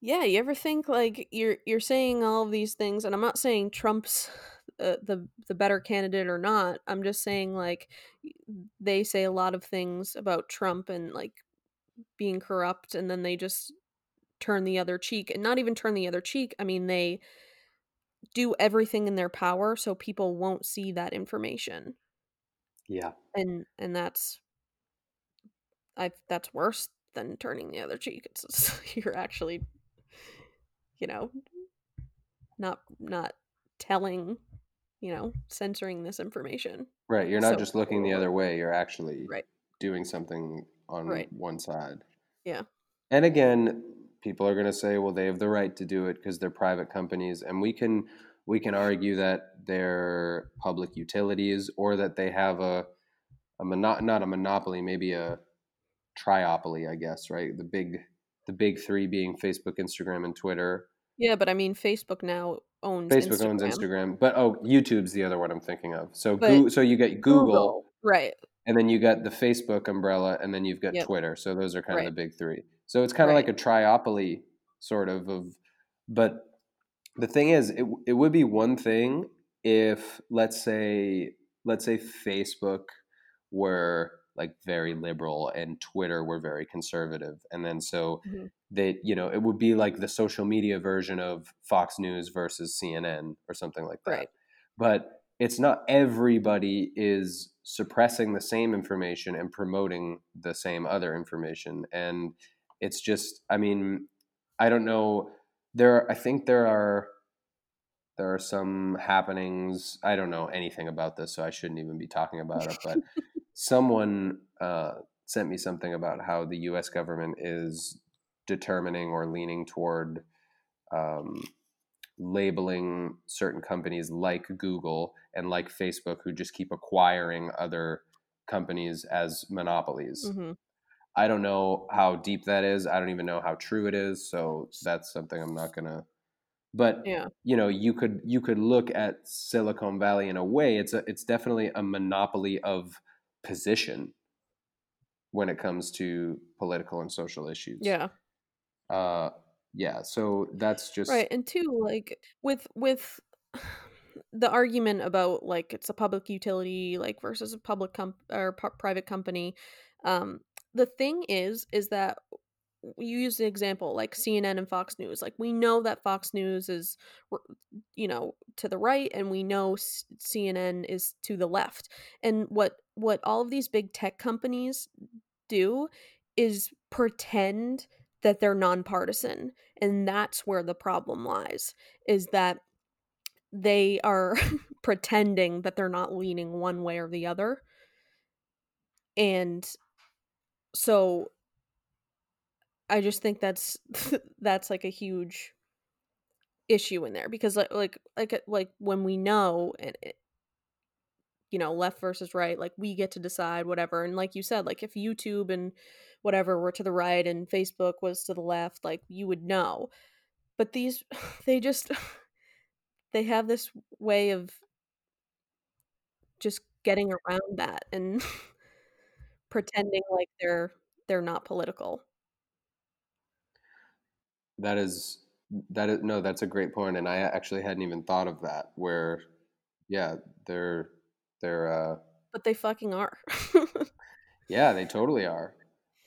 yeah you ever think like you're you're saying all of these things and i'm not saying trump's uh, the the better candidate or not. I'm just saying like they say a lot of things about trump and like being corrupt and then they just turn the other cheek and not even turn the other cheek i mean they do everything in their power so people won't see that information Yeah. and and that's i that's worse than turning the other cheek it's you're actually you know not not telling you know censoring this information Right. You're not So- just looking the other way, you're actually Right. doing something on Right. one side. Yeah. And again, people are going to say, well, they have the right to do it because they're private companies and we can we can argue that they're public utilities or that they have a a mono- not a monopoly, maybe a triopoly, I guess, right? The big the big 3 being Facebook, Instagram and Twitter. yeah but i mean facebook now owns Facebook instagram. owns Instagram, but oh, YouTube's the other one I'm thinking of. So Goo- so you get Google right and then you got the Facebook umbrella, and then you've got Yep. Twitter. So those are kind Right. of the big three. So it's kind of Right. like a triopoly, sort of. Of, but the thing is, it it would be one thing if let's say let's say Facebook were like very liberal and Twitter were very conservative, and then so Mhm. they you know it would be like the social media version of Fox News versus CNN or something like that Right. but it's not everybody is suppressing the same information and promoting the same other information. And it's just i mean i don't know there i think there are there are some happenings. I don't know anything about this so i shouldn't even be talking about it but someone uh, sent me something about how the us government is determining or leaning toward um, labeling certain companies like Google and like Facebook who just keep acquiring other companies as monopolies. hmm I don't know how deep that is. I don't even know how true it is. So that's something I'm not gonna. But yeah you know, you could you could look at Silicon Valley in a way. It's a it's definitely a monopoly of position. when it comes to political and social issues. Yeah. Uh, yeah. So that's just Right. And two, like with with the argument about like it's a public utility like versus a public comp or pu- private company. Um the thing is is that you use the example like CNN and Fox News. Like we know that Fox News is you know to the right and we know CNN is to the left. And what what all of these big tech companies do is pretend that they're nonpartisan and that's where the problem lies is that they are pretending that they're not leaning one way or the other. And so i just think that's that's like a huge issue in there because like like like uh, like when we know and it, you know left versus right like we get to decide whatever. And like you said like if youtube and whatever were to the right and facebook was to the left like you would know. But these they just they have this way of just getting around that and pretending like they're they're not political. That is that is no that's a great point and i actually hadn't even thought of that where yeah they're they're uh but they fucking are. Yeah they totally are.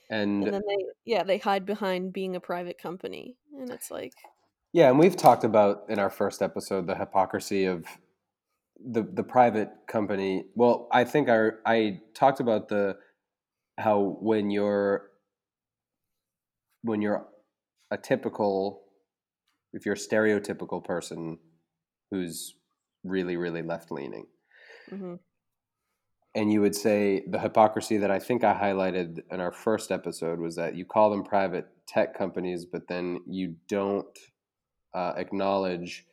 And, and then they yeah they hide behind being a private company and it's like yeah and we've talked about in our first episode the hypocrisy of the the private company. Well i think i i talked about the how when you're when you're a typical if you're a stereotypical person who's really really left leaning hmm and you would say the hypocrisy that I think I highlighted in our first episode was that you call them private tech companies, but then you don't uh, acknowledge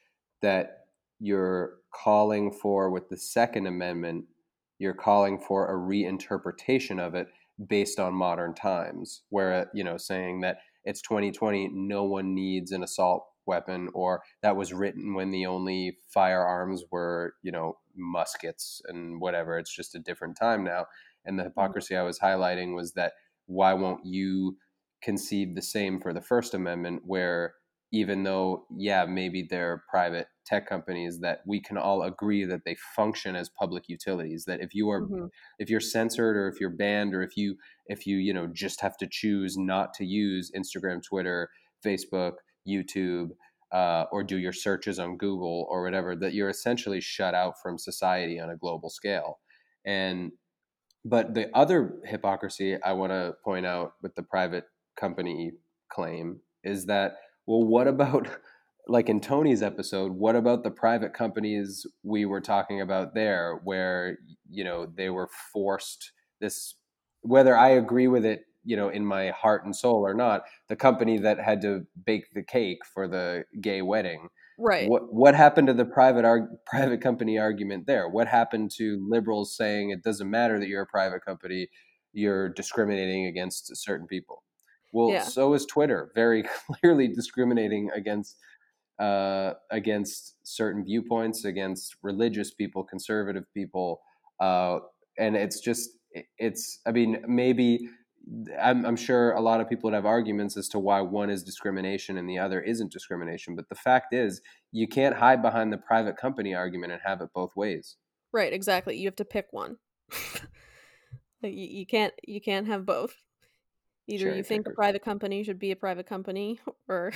that you're calling for, with the Second Amendment, you're calling for a reinterpretation of it based on modern times, where, you know, saying that it's 2020, no one needs an assault weapon or that was written when the only firearms were you know muskets and whatever. It's just a different time now. And the hypocrisy i was highlighting was that why won't you concede the same for the first amendment where even though yeah maybe they're private tech companies that we can all agree that they function as public utilities that if you are hmm if you're censored or if you're banned or if you if you you know just have to choose not to use instagram twitter facebook youtube uh, or do your searches on google or whatever that you're essentially shut out from society on a global scale. And but the other hypocrisy i want to point out with the private company claim is that well what about like in tony's episode what about the private companies we were talking about there where you know they were forced this whether i agree with it you know in my heart and soul or not the company that had to bake the cake for the gay wedding. Right. What what happened to the private arg- private company argument there? What happened to liberals saying it doesn't matter that you're a private company you're discriminating against certain people well Yeah. so is twitter very clearly discriminating against uh, against certain viewpoints against religious people conservative people uh, and it's just it's i mean maybe I'm, I'm sure a lot of people would have arguments as to why one is discrimination and the other isn't discrimination. But the fact is, you can't hide behind the private company argument and have it both ways. right exactly you have to pick one you, you can't you can't have both either Cherry you think a private company should be a private company or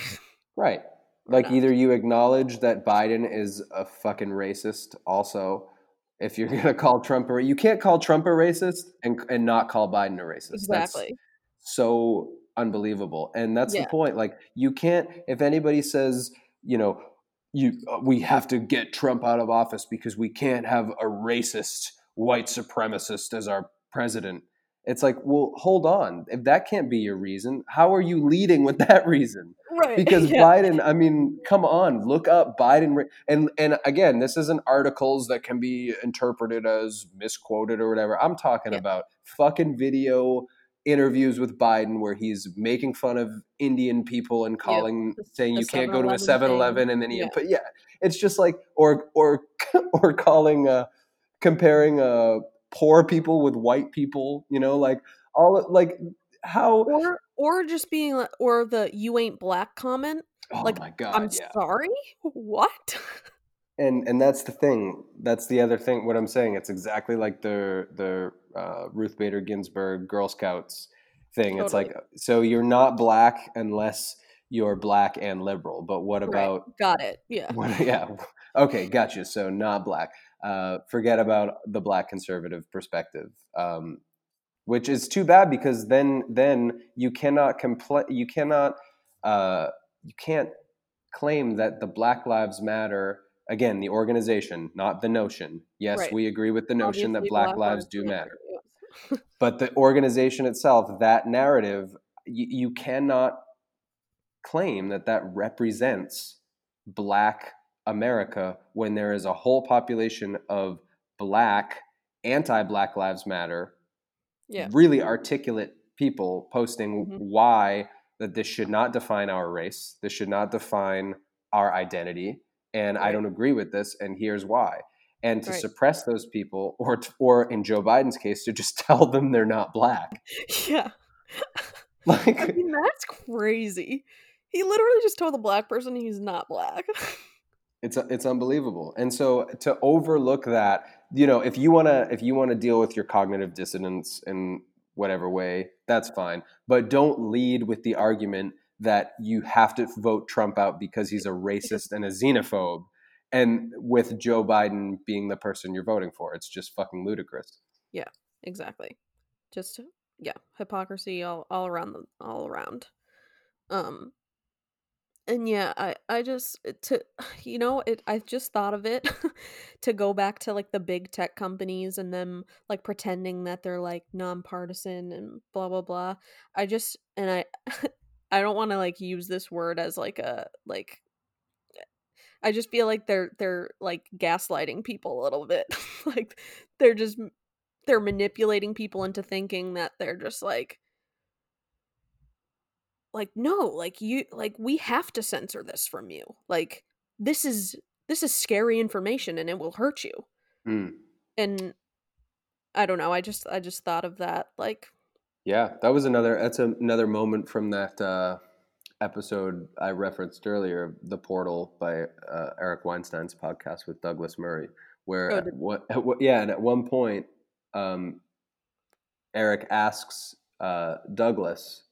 Right. Like not. either you acknowledge that Biden is a fucking racist also. If you're gonna call Trump a you can't call Trump a racist and and not call Biden a racist. That's exactly so unbelievable. And that's Yeah. the point. Like you can't if anybody says, you know, you uh, we have to get Trump out of office because we can't have a racist white supremacist as our president. It's like, well, hold on. If that can't be your reason, how are you leading with that reason? right because yeah. Biden, I mean, come on, look up Biden, and and again, this isn't articles that can be interpreted as misquoted or whatever. I'm talking Yeah. about fucking video interviews with Biden where he's making fun of Indian people and calling, the- saying the you can't go to a 7-Eleven 7-Eleven, and then he, Yeah. but yeah, it's just like or or or calling, uh, comparing uh poor people with white people, you know, like all like how or or just being li- or the you ain't black comment oh like, my god i'm yeah. sorry? What? And and that's the thing that's the other thing what i'm saying it's exactly like the the uh, ruth bader ginsburg girl scouts thing it's like so you're not black unless you're black and liberal but what Right. about got it yeah. what, yeah okay gotcha so not black. Uh, forget about the black conservative perspective um, which is too bad because then then you cannot compl- you cannot uh, you can't claim that the black lives matter again the organization not the notion. Yes Right. we agree with the notion Obviously, that black, lives do yeah, matter. but the organization itself that narrative you, you cannot claim that that represents black america when there is a whole population of black anti-black lives matter yeah. really articulate people posting Mhm. why that this should not define our race this should not define our identity and i don't agree with this and here's why. And to Right. suppress those people or t- or in joe biden's case to just tell them they're not black. Yeah. Like i mean that's crazy. He literally just told the black person he's not black it's it's unbelievable. And so to overlook that you know if you want to if you want to deal with your cognitive dissonance in whatever way that's fine. But don't lead with the argument that you have to vote trump out because he's a racist and a xenophobe and with joe biden being the person you're voting for. It's just fucking ludicrous. Yeah, exactly. Just yeah hypocrisy all, all around the all around. Um and yeah i i just eh, to you know it i just thought of it to go back to like the big tech companies and them like pretending that they're like nonpartisan and blah blah blah. I just and i i don't want to like use this word as like a like eh, i just feel like they're they're like gaslighting people a little bit. Like they're just they're manipulating people into thinking that they're just like like no like you like we have to censor this from you like this is this is scary information and it will hurt you Hmm. and i don't know i just i just thought of that like Yeah, that was another. That's another moment from that uh, episode I referenced earlier, "The Portal" by uh, Eric Weinstein's podcast with Douglas Murray, where Oh, at one, at one- yeah, and at one point, um, Eric asks uh, Douglas,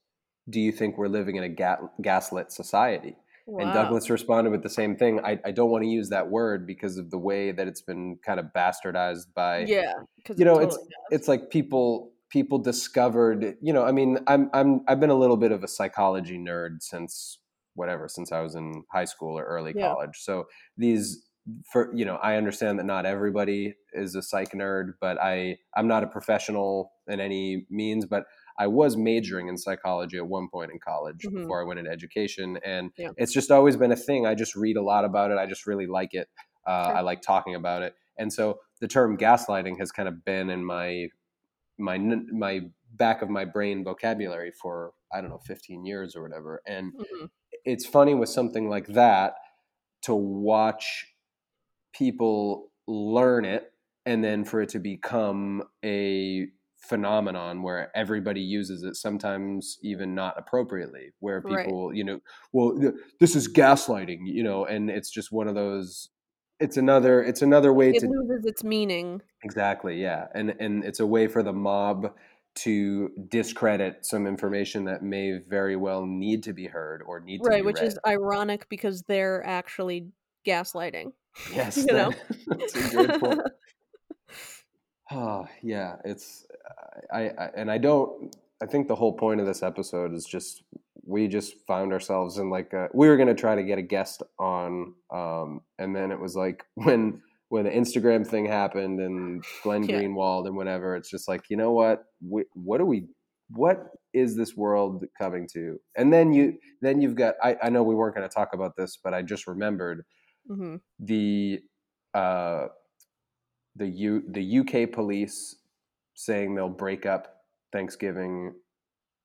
"Do you think we're living in a ga- gaslit society?" And. Douglas responded with the same thing. I, I don't want to use that word because of the way that it's been kind of bastardized by yeah because you know it's it's like people people discovered you know i mean i'm i'm i've been a little bit of a psychology nerd since whatever since i was in high school or early Yeah. college so these for you know i understand that not everybody is a psych nerd but i i'm not a professional in any means but i was majoring in psychology at one point in college Mhm. before i went into education and Yeah. it's just always been a thing i just read a lot about it i just really like it uh, Sure. i like talking about it and so the term gaslighting has kind of been in my my my back of my brain vocabulary for I don't know 15 years or whatever and Mhm. it's funny with something like that to watch people learn it and then for it to become a phenomenon where everybody uses it sometimes even not appropriately where Right. people you know well this is gaslighting you know and it's just one of those it's another it's another way it to loses its meaning Exactly, yeah. And and it's a way for the mob to discredit some information that may very well need to be heard or need to right which read. is ironic because they're actually gaslighting yes, you that- know? that's a great point. Oh, yeah, it's I, I and I don't I think the whole point of this episode is just we just found ourselves in like a, we were going to try to get a guest on um and then it was like when when the Instagram thing happened and Glenn Yeah. Greenwald and whatever it's just like you know what? We, what do we what is this world coming to? And then you then you've got I, I know we weren't going to talk about this but I just remembered hmm the uh, the U the UK police saying they'll break up Thanksgiving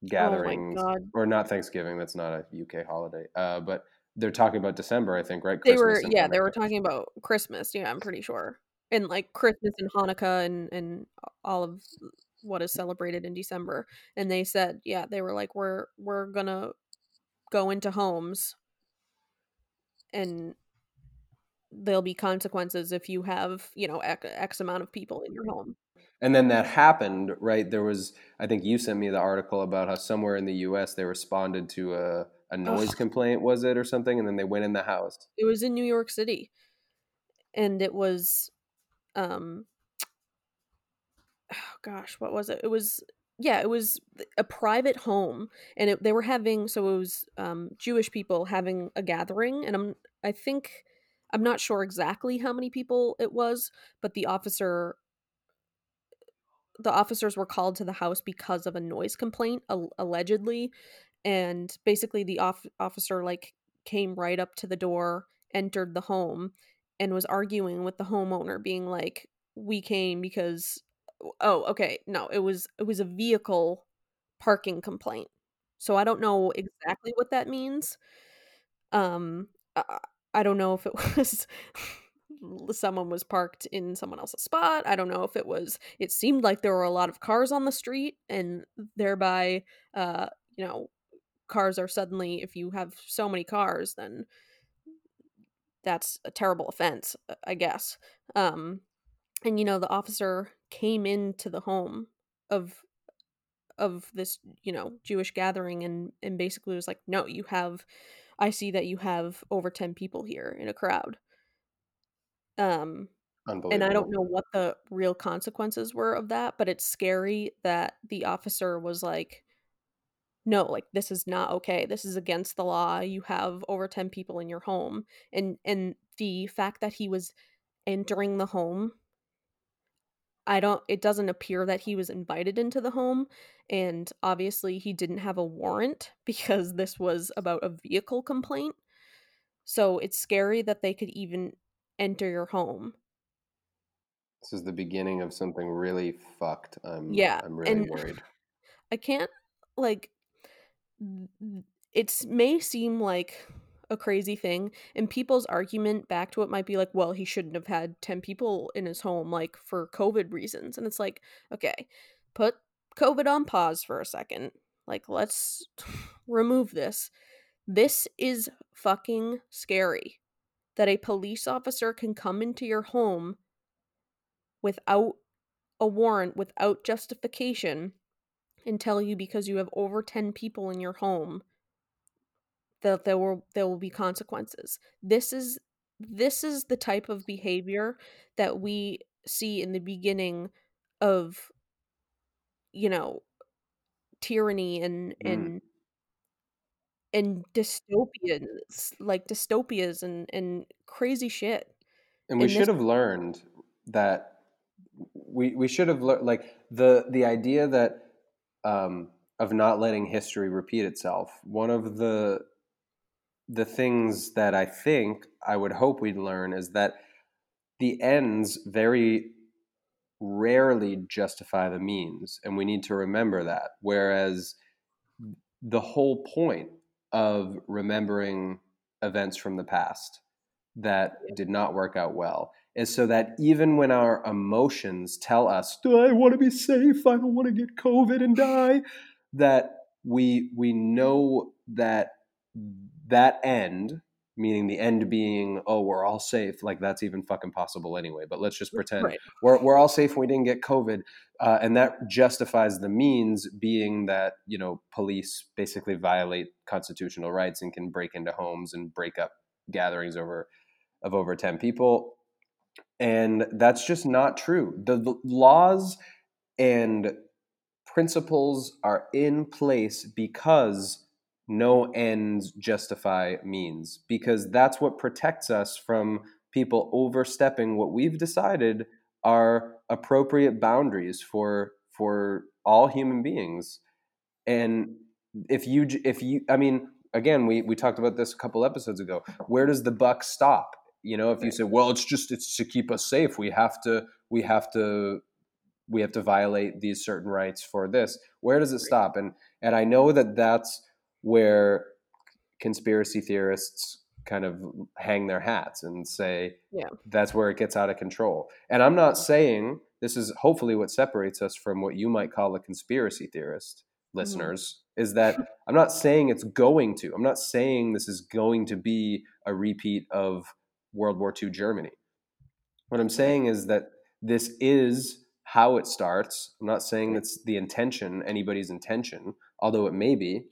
gatherings oh or not Thanksgiving. That's not a UK holiday. Uh, but they're talking about December, I think, right? they were and yeah they were talking about christmas yeah i'm pretty sure and like christmas and hanukkah and and all of what is celebrated in December. And they said, yeah, they were like, we're we're gonna go into homes and there'll be consequences if you have you know x, x amount of people in your home. And then that happened right? There was i think you sent me the article about how somewhere in the us they responded to a, a noise Ugh. complaint was it or something? And then they went in the house. It was in new york city. And it was um oh gosh what was it? It was yeah it was a private home and it, they were having so it was um jewish people having a gathering and i'm i think I'm not sure exactly how many people it was, but the officer the officers were called to the house because of a noise complaint allegedly and basically the off- officer like came right up to the door, entered the home and was arguing with the homeowner being like we came because oh okay no it was it was a vehicle parking complaint. So i don't know exactly what that means. Um I don't know if it was someone was parked in someone else's spot. I don't know if it was it seemed like there were a lot of cars on the street and thereby uh you know cars are suddenly if you have so many cars then that's a terrible offense, uh, I guess. Um and you know the officer came into the home of of this, you know, Jewish gathering and and basically was like, "No, you have I see that you have over 10 people here in a crowd. Um, and I don't know what the real consequences were of that, but it's scary that the officer was like, no, like this is not okay. This is against the law. You have over 10 people in your home. And and the fact that he was entering the home I don't it doesn't appear that he was invited into the home and obviously he didn't have a warrant because this was about a vehicle complaint. So it's scary that they could even enter your home. This is the beginning of something really fucked. I'm yeah, I'm really and worried. I can't like it may seem like a crazy thing and people's argument back to it might be like well he shouldn't have had 10 people in his home like for covid reasons and it's like okay put covid on pause for a second like let's remove this. This is fucking scary that a police officer can come into your home without a warrant without justification and tell you because you have over 10 people in your home that there will there will be consequences. This is this is the type of behavior that we see in the beginning of you know tyranny and mm. and and dystopias like dystopias and and crazy shit and we should this- have learned that we we should have learned like the the idea that um of not letting history repeat itself one of the the things that I think I would hope we'd learn is that the ends very rarely justify the means. And we need to remember that. Whereas the whole point of remembering events from the past that did not work out well is so that even when our emotions tell us, Do I want to be safe? I don't want to get COVID and die, that we we know that that end, meaning the end being, oh, we're all safe, like that's even fucking possible anyway. But let's just pretend right. we're, we're all safe and we didn't get COVID. Uh, and that justifies the means being that, you know, police basically violate constitutional rights and can break into homes and break up gatherings over of over 10 people. And that's just not true. The, the laws and principles are in place because no ends justify means because that's what protects us from people overstepping what we've decided are appropriate boundaries for for all human beings. And if you if you i mean again we we talked about this a couple episodes ago. Where does the buck stop? You know if you say well it's just it's to keep us safe we have to we have to we have to violate these certain rights for this where does it stop? And and i know that that's where conspiracy theorists kind of hang their hats and say Yeah. that's where it gets out of control. And I'm not saying this is hopefully what separates us from what you might call a conspiracy theorist mm-hmm. listeners is that I'm not saying it's going to. I'm not saying this is going to be a repeat of World War II Germany. What I'm mm-hmm. saying is that this is how it starts. I'm not saying mm-hmm. that's the intention, anybody's intention, although it may be.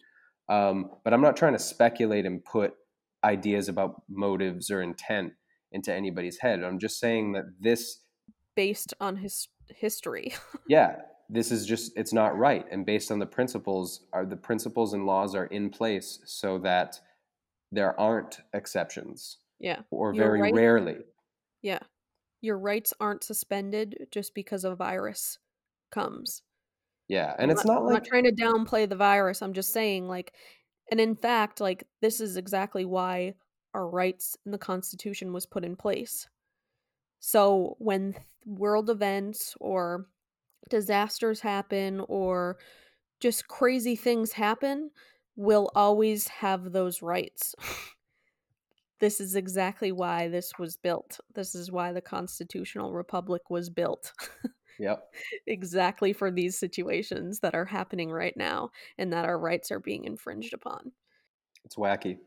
Um, but I'm not trying to speculate and put ideas about motives or intent into anybody's head. I'm just saying that this, Based on his history. yeah, this is just it's not right, and based on the principles, are the principles and laws are in place so that there aren't exceptions, yeah. or very right. rarely. Yeah. Your rights aren't suspended just because a virus comes. Yeah, and I'm it's not like I'm not trying to downplay the virus. I'm just saying, like, and in fact, like, this is exactly why our rights in the Constitution was put in place. So when world events or disasters happen or just crazy things happen, we'll always have those rights. this is exactly why this was built. This is why the constitutional republic was built. Yep. exactly for these situations that are happening right now and that our rights are being infringed upon. It's wacky.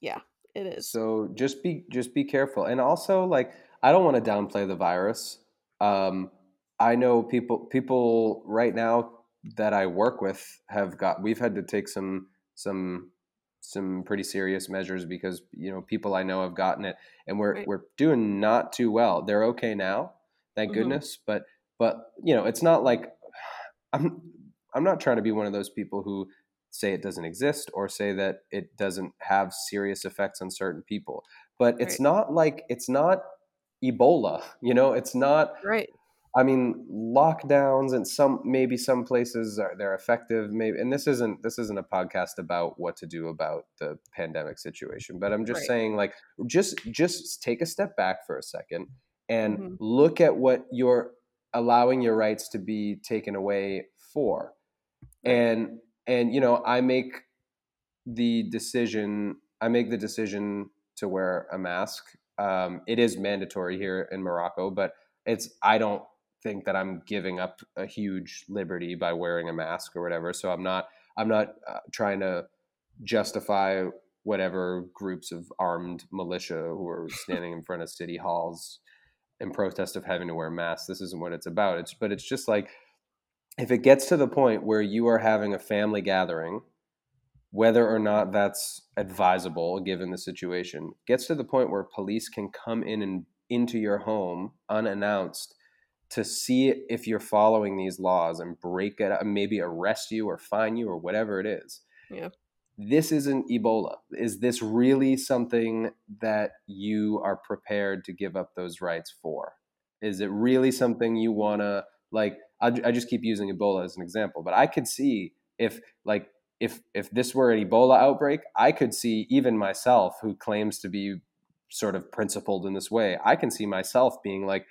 Yeah, it is. So just be just be careful, and also like I don't want to downplay the virus. Um, I know people people right now that I work with have got we've had to take some some some pretty serious measures because you know people I know have gotten it, and we're Right. we're doing not too well. They're okay now, thank Mhm. goodness, but but you know it's not like I'm I'm not trying to be one of those people who say it doesn't exist or say that it doesn't have serious effects on certain people. But it's Right. not like it's not Ebola, you know, it's not right. I mean lockdowns and some maybe some places are they're effective maybe and this isn't this isn't a podcast about what to do about the pandemic situation, but I'm just Right. saying like just just take a step back for a second and Mhm. look at what you're allowing your rights to be taken away for. And and you know i make the decision i make the decision to wear a mask. Um, it is mandatory here in morocco but it's i don't think that i'm giving up a huge liberty by wearing a mask or whatever so i'm not i'm not uh, trying to justify whatever groups of armed militia who are standing in front of city halls in protest of having to wear masks this isn't what it's about it's but it's just like if it gets to the point where you are having a family gathering, whether or not that's advisable given the situation, gets to the point where police can come in and into your home unannounced to see if you're following these laws and break it, maybe arrest you or fine you or whatever it is. Yeah. This isn't Ebola. Is this really something that you are prepared to give up those rights for? Is it really something you want to like? I, I just keep using Ebola as an example, but I could see if like if if this were an Ebola outbreak, I could see even myself, who claims to be sort of principled in this way, I can see myself being like,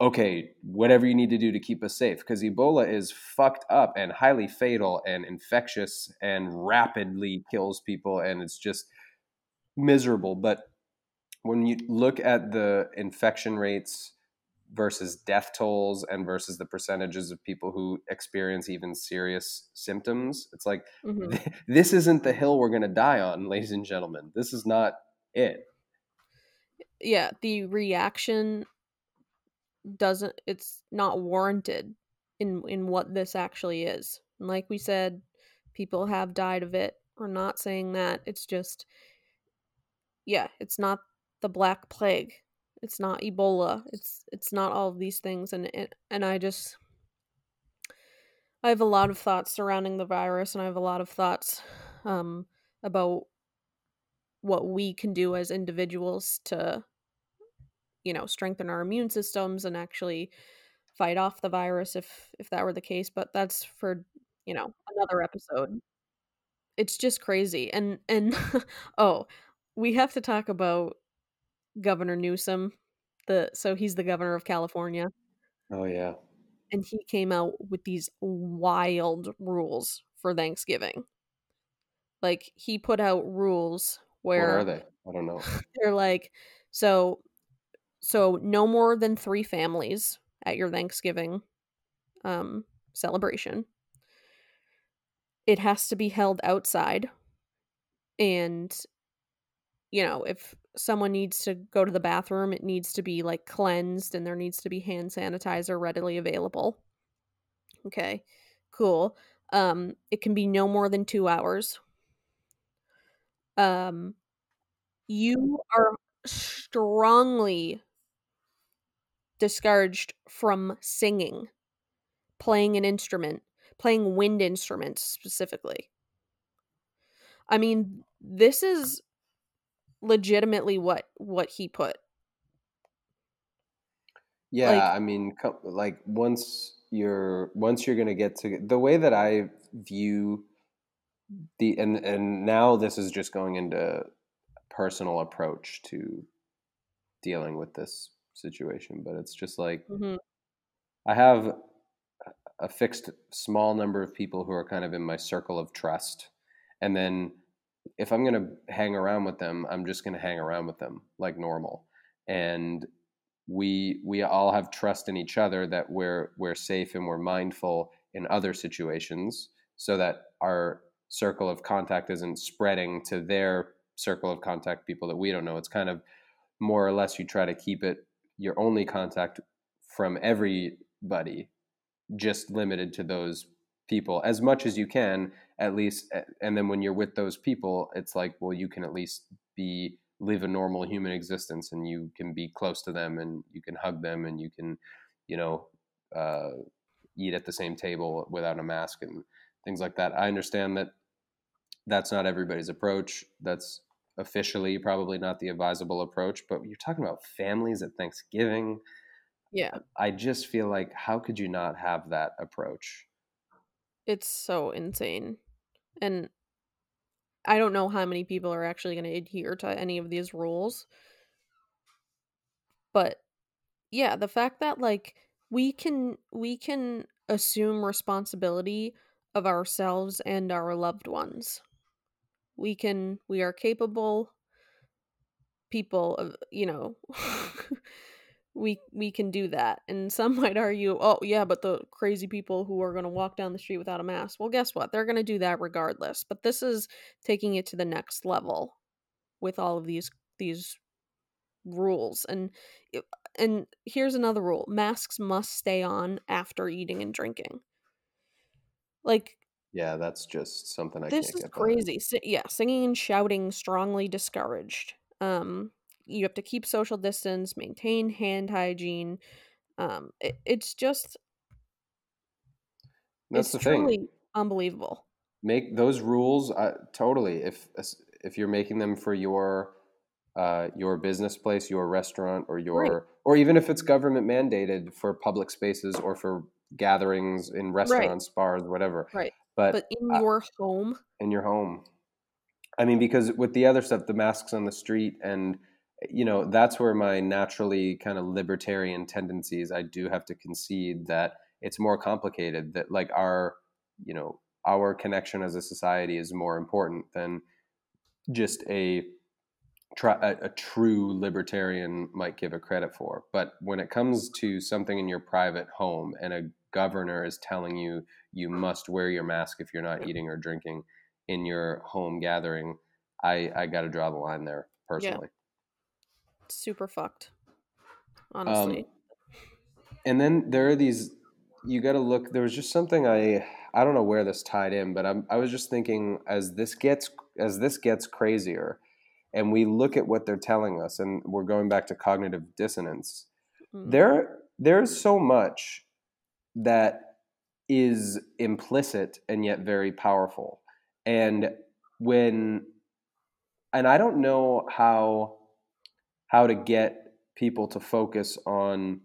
okay, whatever you need to do to keep us safe, because Ebola is fucked up and highly fatal and infectious and rapidly kills people, and it's just miserable. But when you look at the infection rates versus death tolls and versus the percentages of people who experience even serious symptoms it's like Mhm. th- this isn't the hill we're going to die on ladies and gentlemen this is not it Yeah, the reaction doesn't it's not warranted in in what this actually is. And like we said, people have died of it. We're not saying that. It's just yeah, it's not the black plague. It's not Ebola. It's it's not all of these things and and, and I just I have a lot of thoughts surrounding the virus and I have a lot of thoughts um about what we can do as individuals to you know strengthen our immune systems and actually fight off the virus if if that were the case but that's for you know another episode it's just crazy and and oh we have to talk about governor newsom the so he's the governor of california oh yeah and he came out with these wild rules for thanksgiving like he put out rules What where are they? I don't know. they're like so so no more than 3 families at your Thanksgiving um celebration. It has to be held outside and you know, if someone needs to go to the bathroom, it needs to be like cleansed and there needs to be hand sanitizer readily available. Okay. Cool. Um it can be no more than 2 hours. Um you are strongly discouraged from singing, playing an instrument, playing wind instruments specifically. I mean, this is legitimately what what he put. Yeah, Like I mean, like once you're once you're gonna get to the way that I view the and and now this is just going into personal approach to dealing with this situation, but it's just like mhm, I have a fixed small number of people who are kind of in my circle of trust, and then if I'm gonna hang around with them, I'm just gonna hang around with them like normal, and we we all have trust in each other that we're we're safe and we're mindful in other situations so that our circle of contact isn't spreading to their circle of contact people that we don't know. It's kind of more or less you try to keep it your only contact from everybody just limited to those people as much as you can at least and then when you're with those people it's like well you can at least be live a normal human existence and you can be close to them and you can hug them and you can you know uh, eat at the same table without a mask and things like that. I understand that that's not everybody's approach. That's officially probably not the advisable approach but you're talking about families at thanksgiving yeah, i just feel like how could you not have that approach it's so insane. And I don't know how many people are actually going to adhere to any of these rules. But yeah, the fact that like we can we can assume responsibility of ourselves and our loved ones. We can we are capable people of, you know, we we can do that. And some might argue, "Oh, yeah, but the crazy people who are going to walk down the street without a mask." Well, guess what? They're going to do that regardless. But this is taking it to the next level with all of these these rules and and here's another rule masks must stay on after eating and drinking like yeah that's just something i this can't is get crazy Si- yeah singing and shouting strongly discouraged um you have to keep social distance maintain hand hygiene um it, it's just that's it's the thing. unbelievable. Make those rules uh, totally if if you're making them for your uh, your business place your restaurant or right. your or even if it's government mandated for public spaces or for gatherings in right. restaurants bars whatever right but but in uh, your home in your home i mean because with the other stuff the masks on the street and you know that's where my naturally kind of libertarian tendencies i do have to concede that it's more complicated that like our you know our connection as a society is more important than just a a, a true libertarian might give a credit for. But when it comes to something in your private home and a governor is telling you you must wear your mask if you're not eating or drinking in your home gathering, I, I got to draw the line there yeah personally. super fucked Um, honestly and then there are these you got to look there was just something i i don't know where this tied in but I'm, i was just thinking as this gets as this gets crazier and we look at what they're telling us and we're going back to cognitive dissonance Mm. there there's so much that is implicit and yet very powerful and when and i don't know how how to get people to focus on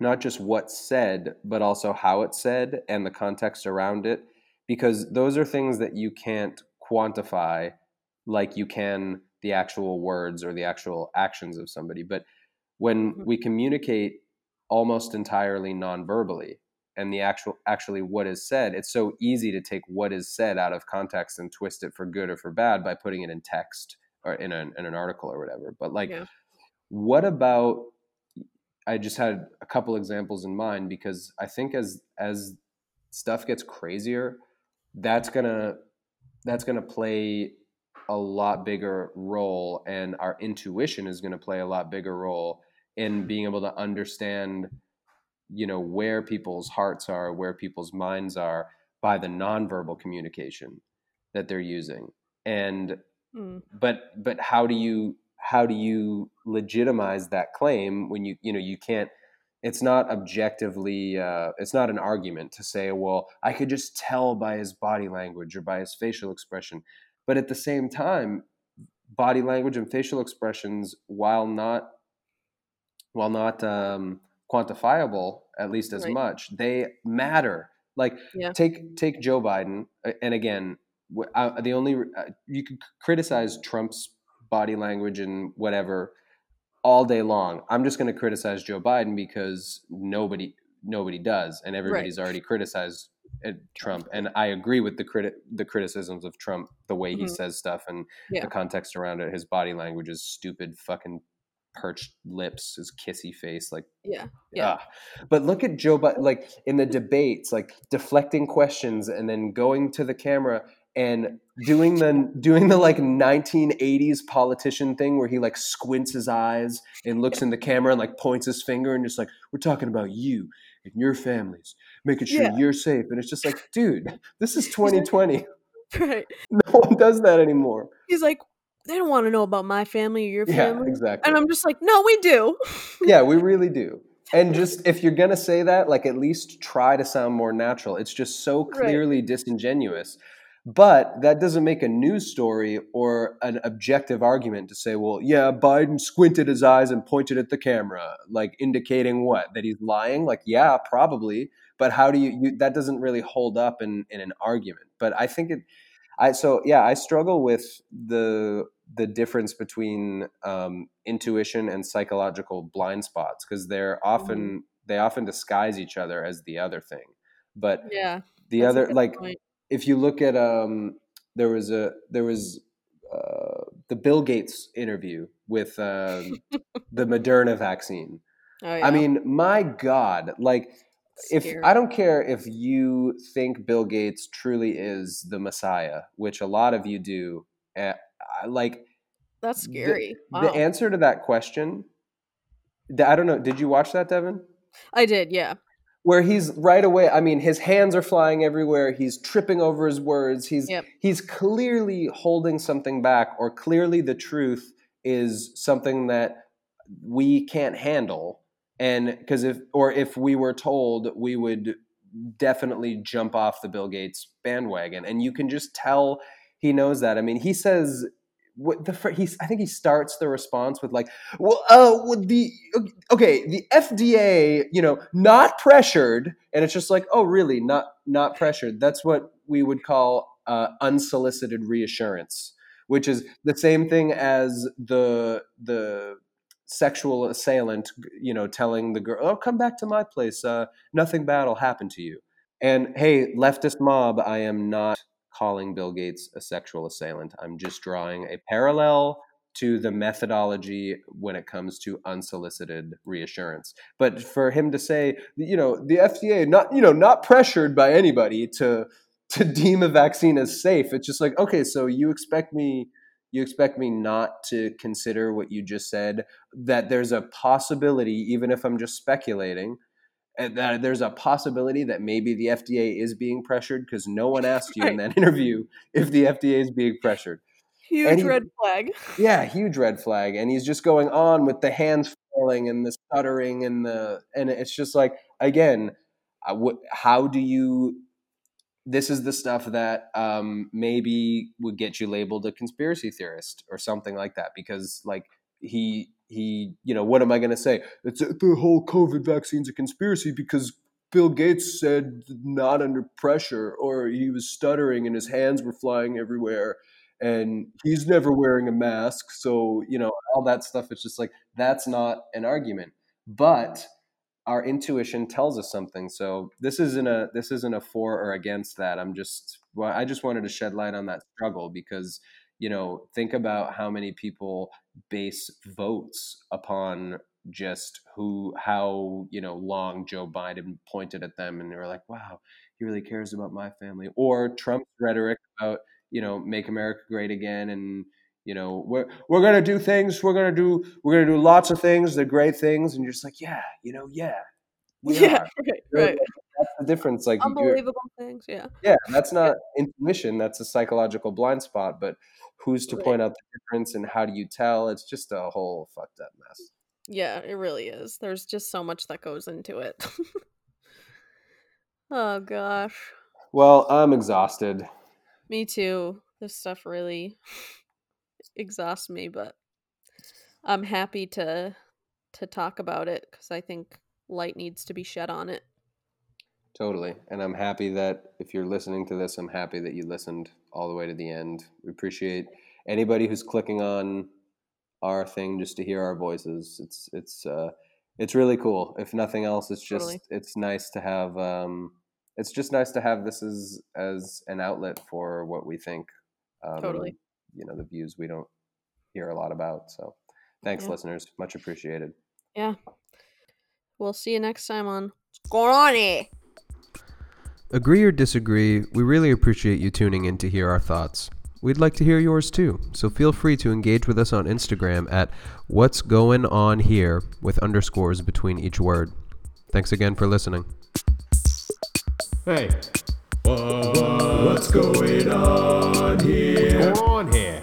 not just what's said, but also how it's said and the context around it, because those are things that you can't quantify like you can the actual words or the actual actions of somebody. But when Mhm. we communicate almost entirely non-verbally and the actual actually what is said, it's so easy to take what is said out of context and twist it for good or for bad by putting it in text or in an in an article or whatever. But like, Yeah. what about? I just had a couple examples in mind because I think as as stuff gets crazier, that's gonna that's gonna play a lot bigger role, and our intuition is gonna play a lot bigger role in being able to understand, you know, where people's hearts are, where people's minds are by the nonverbal communication that they're using, and Mm. but but how do you how do you legitimize that claim when you you know you can't it's not objectively uh, it's not an argument to say well i could just tell by his body language or by his facial expression but at the same time body language and facial expressions while not while not um, quantifiable at least as Right. much they matter like Yeah. take take joe biden and again wh- uh, the only uh, you could criticize trump's body language and whatever all day long i'm just going to criticize joe biden because nobody nobody does and everybody's already criticized uh, trump and i agree with the criti- the criticisms of trump the way he Mhm. says stuff and Yeah. the context around it his body language is stupid fucking perched lips his kissy face like Yeah. Yeah. Ah. But look at Joe but like in the debates, like deflecting questions and then going to the camera and doing the doing the like 1980s politician thing where he like squints his eyes and looks in the camera and like points his finger and just like we're talking about you and your families, making sure Yeah. you're safe. And it's just like, dude, this is 2020. Right. No one does that anymore. He's like, they don't want to know about my family or your family. Yeah, exactly. And I'm just like, no, we do. yeah, we really do. And just if you're gonna say that, like at least try to sound more natural. It's just so Right. clearly disingenuous. But that doesn't make a news story or an objective argument to say, well, yeah, Biden squinted his eyes and pointed at the camera, like indicating what? That he's lying? Like, yeah, probably. But how do you, you that doesn't really hold up in, in an argument. But I think it I so yeah, I struggle with the the difference between um, intuition and psychological blind spots because they're often they often disguise each other as the other thing. But Yeah. the other like point. if you look at um there was a there was uh, the Bill Gates interview with um, the Moderna vaccine. Oh, yeah. I mean, my God, like if I don't care if you think Bill Gates truly is the Messiah, which a lot of you do, I- like That's the- scary. wow. the answer to that question. I don't know. Did you watch that, Devin? I did, yeah. Where he's right away. I mean, his hands are flying everywhere. He's tripping over his words. He's Yep. he's clearly holding something back, or clearly the truth is something that we can't handle. And because if or if we were told, we would definitely jump off the Bill Gates bandwagon. And you can just tell he knows that. I mean, he says what the he's I think he starts the response with like, well, uh, with the okay, the FDA, you know, not pressured, and it's just like, oh, really, not not pressured. That's what we would call uh, unsolicited reassurance, which is the same thing as the the sexual assailant, you know, telling the girl, "Oh, come back to my place. Uh, nothing bad will happen to you." And hey, leftist mob, I am not calling Bill Gates a sexual assailant. I'm just drawing a parallel to the methodology when it comes to unsolicited reassurance. But for him to say, you know, the FDA not, you know, not pressured by anybody to to deem a vaccine as safe. It's just like, okay, so you expect me you expect me not to consider what you just said that there's a possibility even if I'm just speculating that there's a possibility that maybe the FDA is being pressured because no one asked you in that interview if the FDA is being pressured. Huge he- red flag. Yeah, huge red flag, and he's just going on with the hands falling and the stuttering and the and it's just like again, I how do you? This is the stuff that um, maybe would get you labeled a conspiracy theorist or something like that because like he he you know what am I going to say? It's uh, the whole COVID vaccine's a conspiracy because Bill Gates said not under pressure or he was stuttering and his hands were flying everywhere and he's never wearing a mask. So you know all that stuff it's just like that's not an argument. But our intuition tells us something. So this isn't a this isn't a for or against that. I'm just well i just wanted to shed light on that struggle because you know, think about how many people base votes upon just who how you know long Joe Biden pointed at them and they were like, wow, he really cares about my family. Or Trump's rhetoric about you know make America great again and you know we're we're gonna do things we're gonna do we're gonna do lots of things the great things and you're just like yeah you know yeah yeah, are. right, right. that's the difference like Unbelievable things. Yeah. yeah that's not intuition that's a psychological blind spot but who's to Right. point out the difference and how do you tell it's just a whole fucked up mess Yeah, it really is. There's just so much that goes into it. oh gosh. well i'm exhausted Me too. This stuff really exhausts me, but I'm happy to to talk about it cuz I think light needs to be shed on it. Totally. And I'm happy that if you're listening to this, I'm happy that you listened all the way to the end. We appreciate anybody who's clicking on our thing just to hear our voices. It's it's uh it's really cool. If nothing else, it's just Totally. it's nice to have um it's just nice to have this as as an outlet for what we think. Um, Totally. you know, the views we don't hear a lot about. So thanks, Yeah. listeners. Much appreciated. Yeah. We'll see you next time on What's going on here? Agree or disagree, we really appreciate you tuning in to hear our thoughts. We'd like to hear yours too, so feel free to engage with us on Instagram at What's Going On Here with underscores between each word. Thanks again for listening. Hey, wha- wha- what's going on here? What's going on here?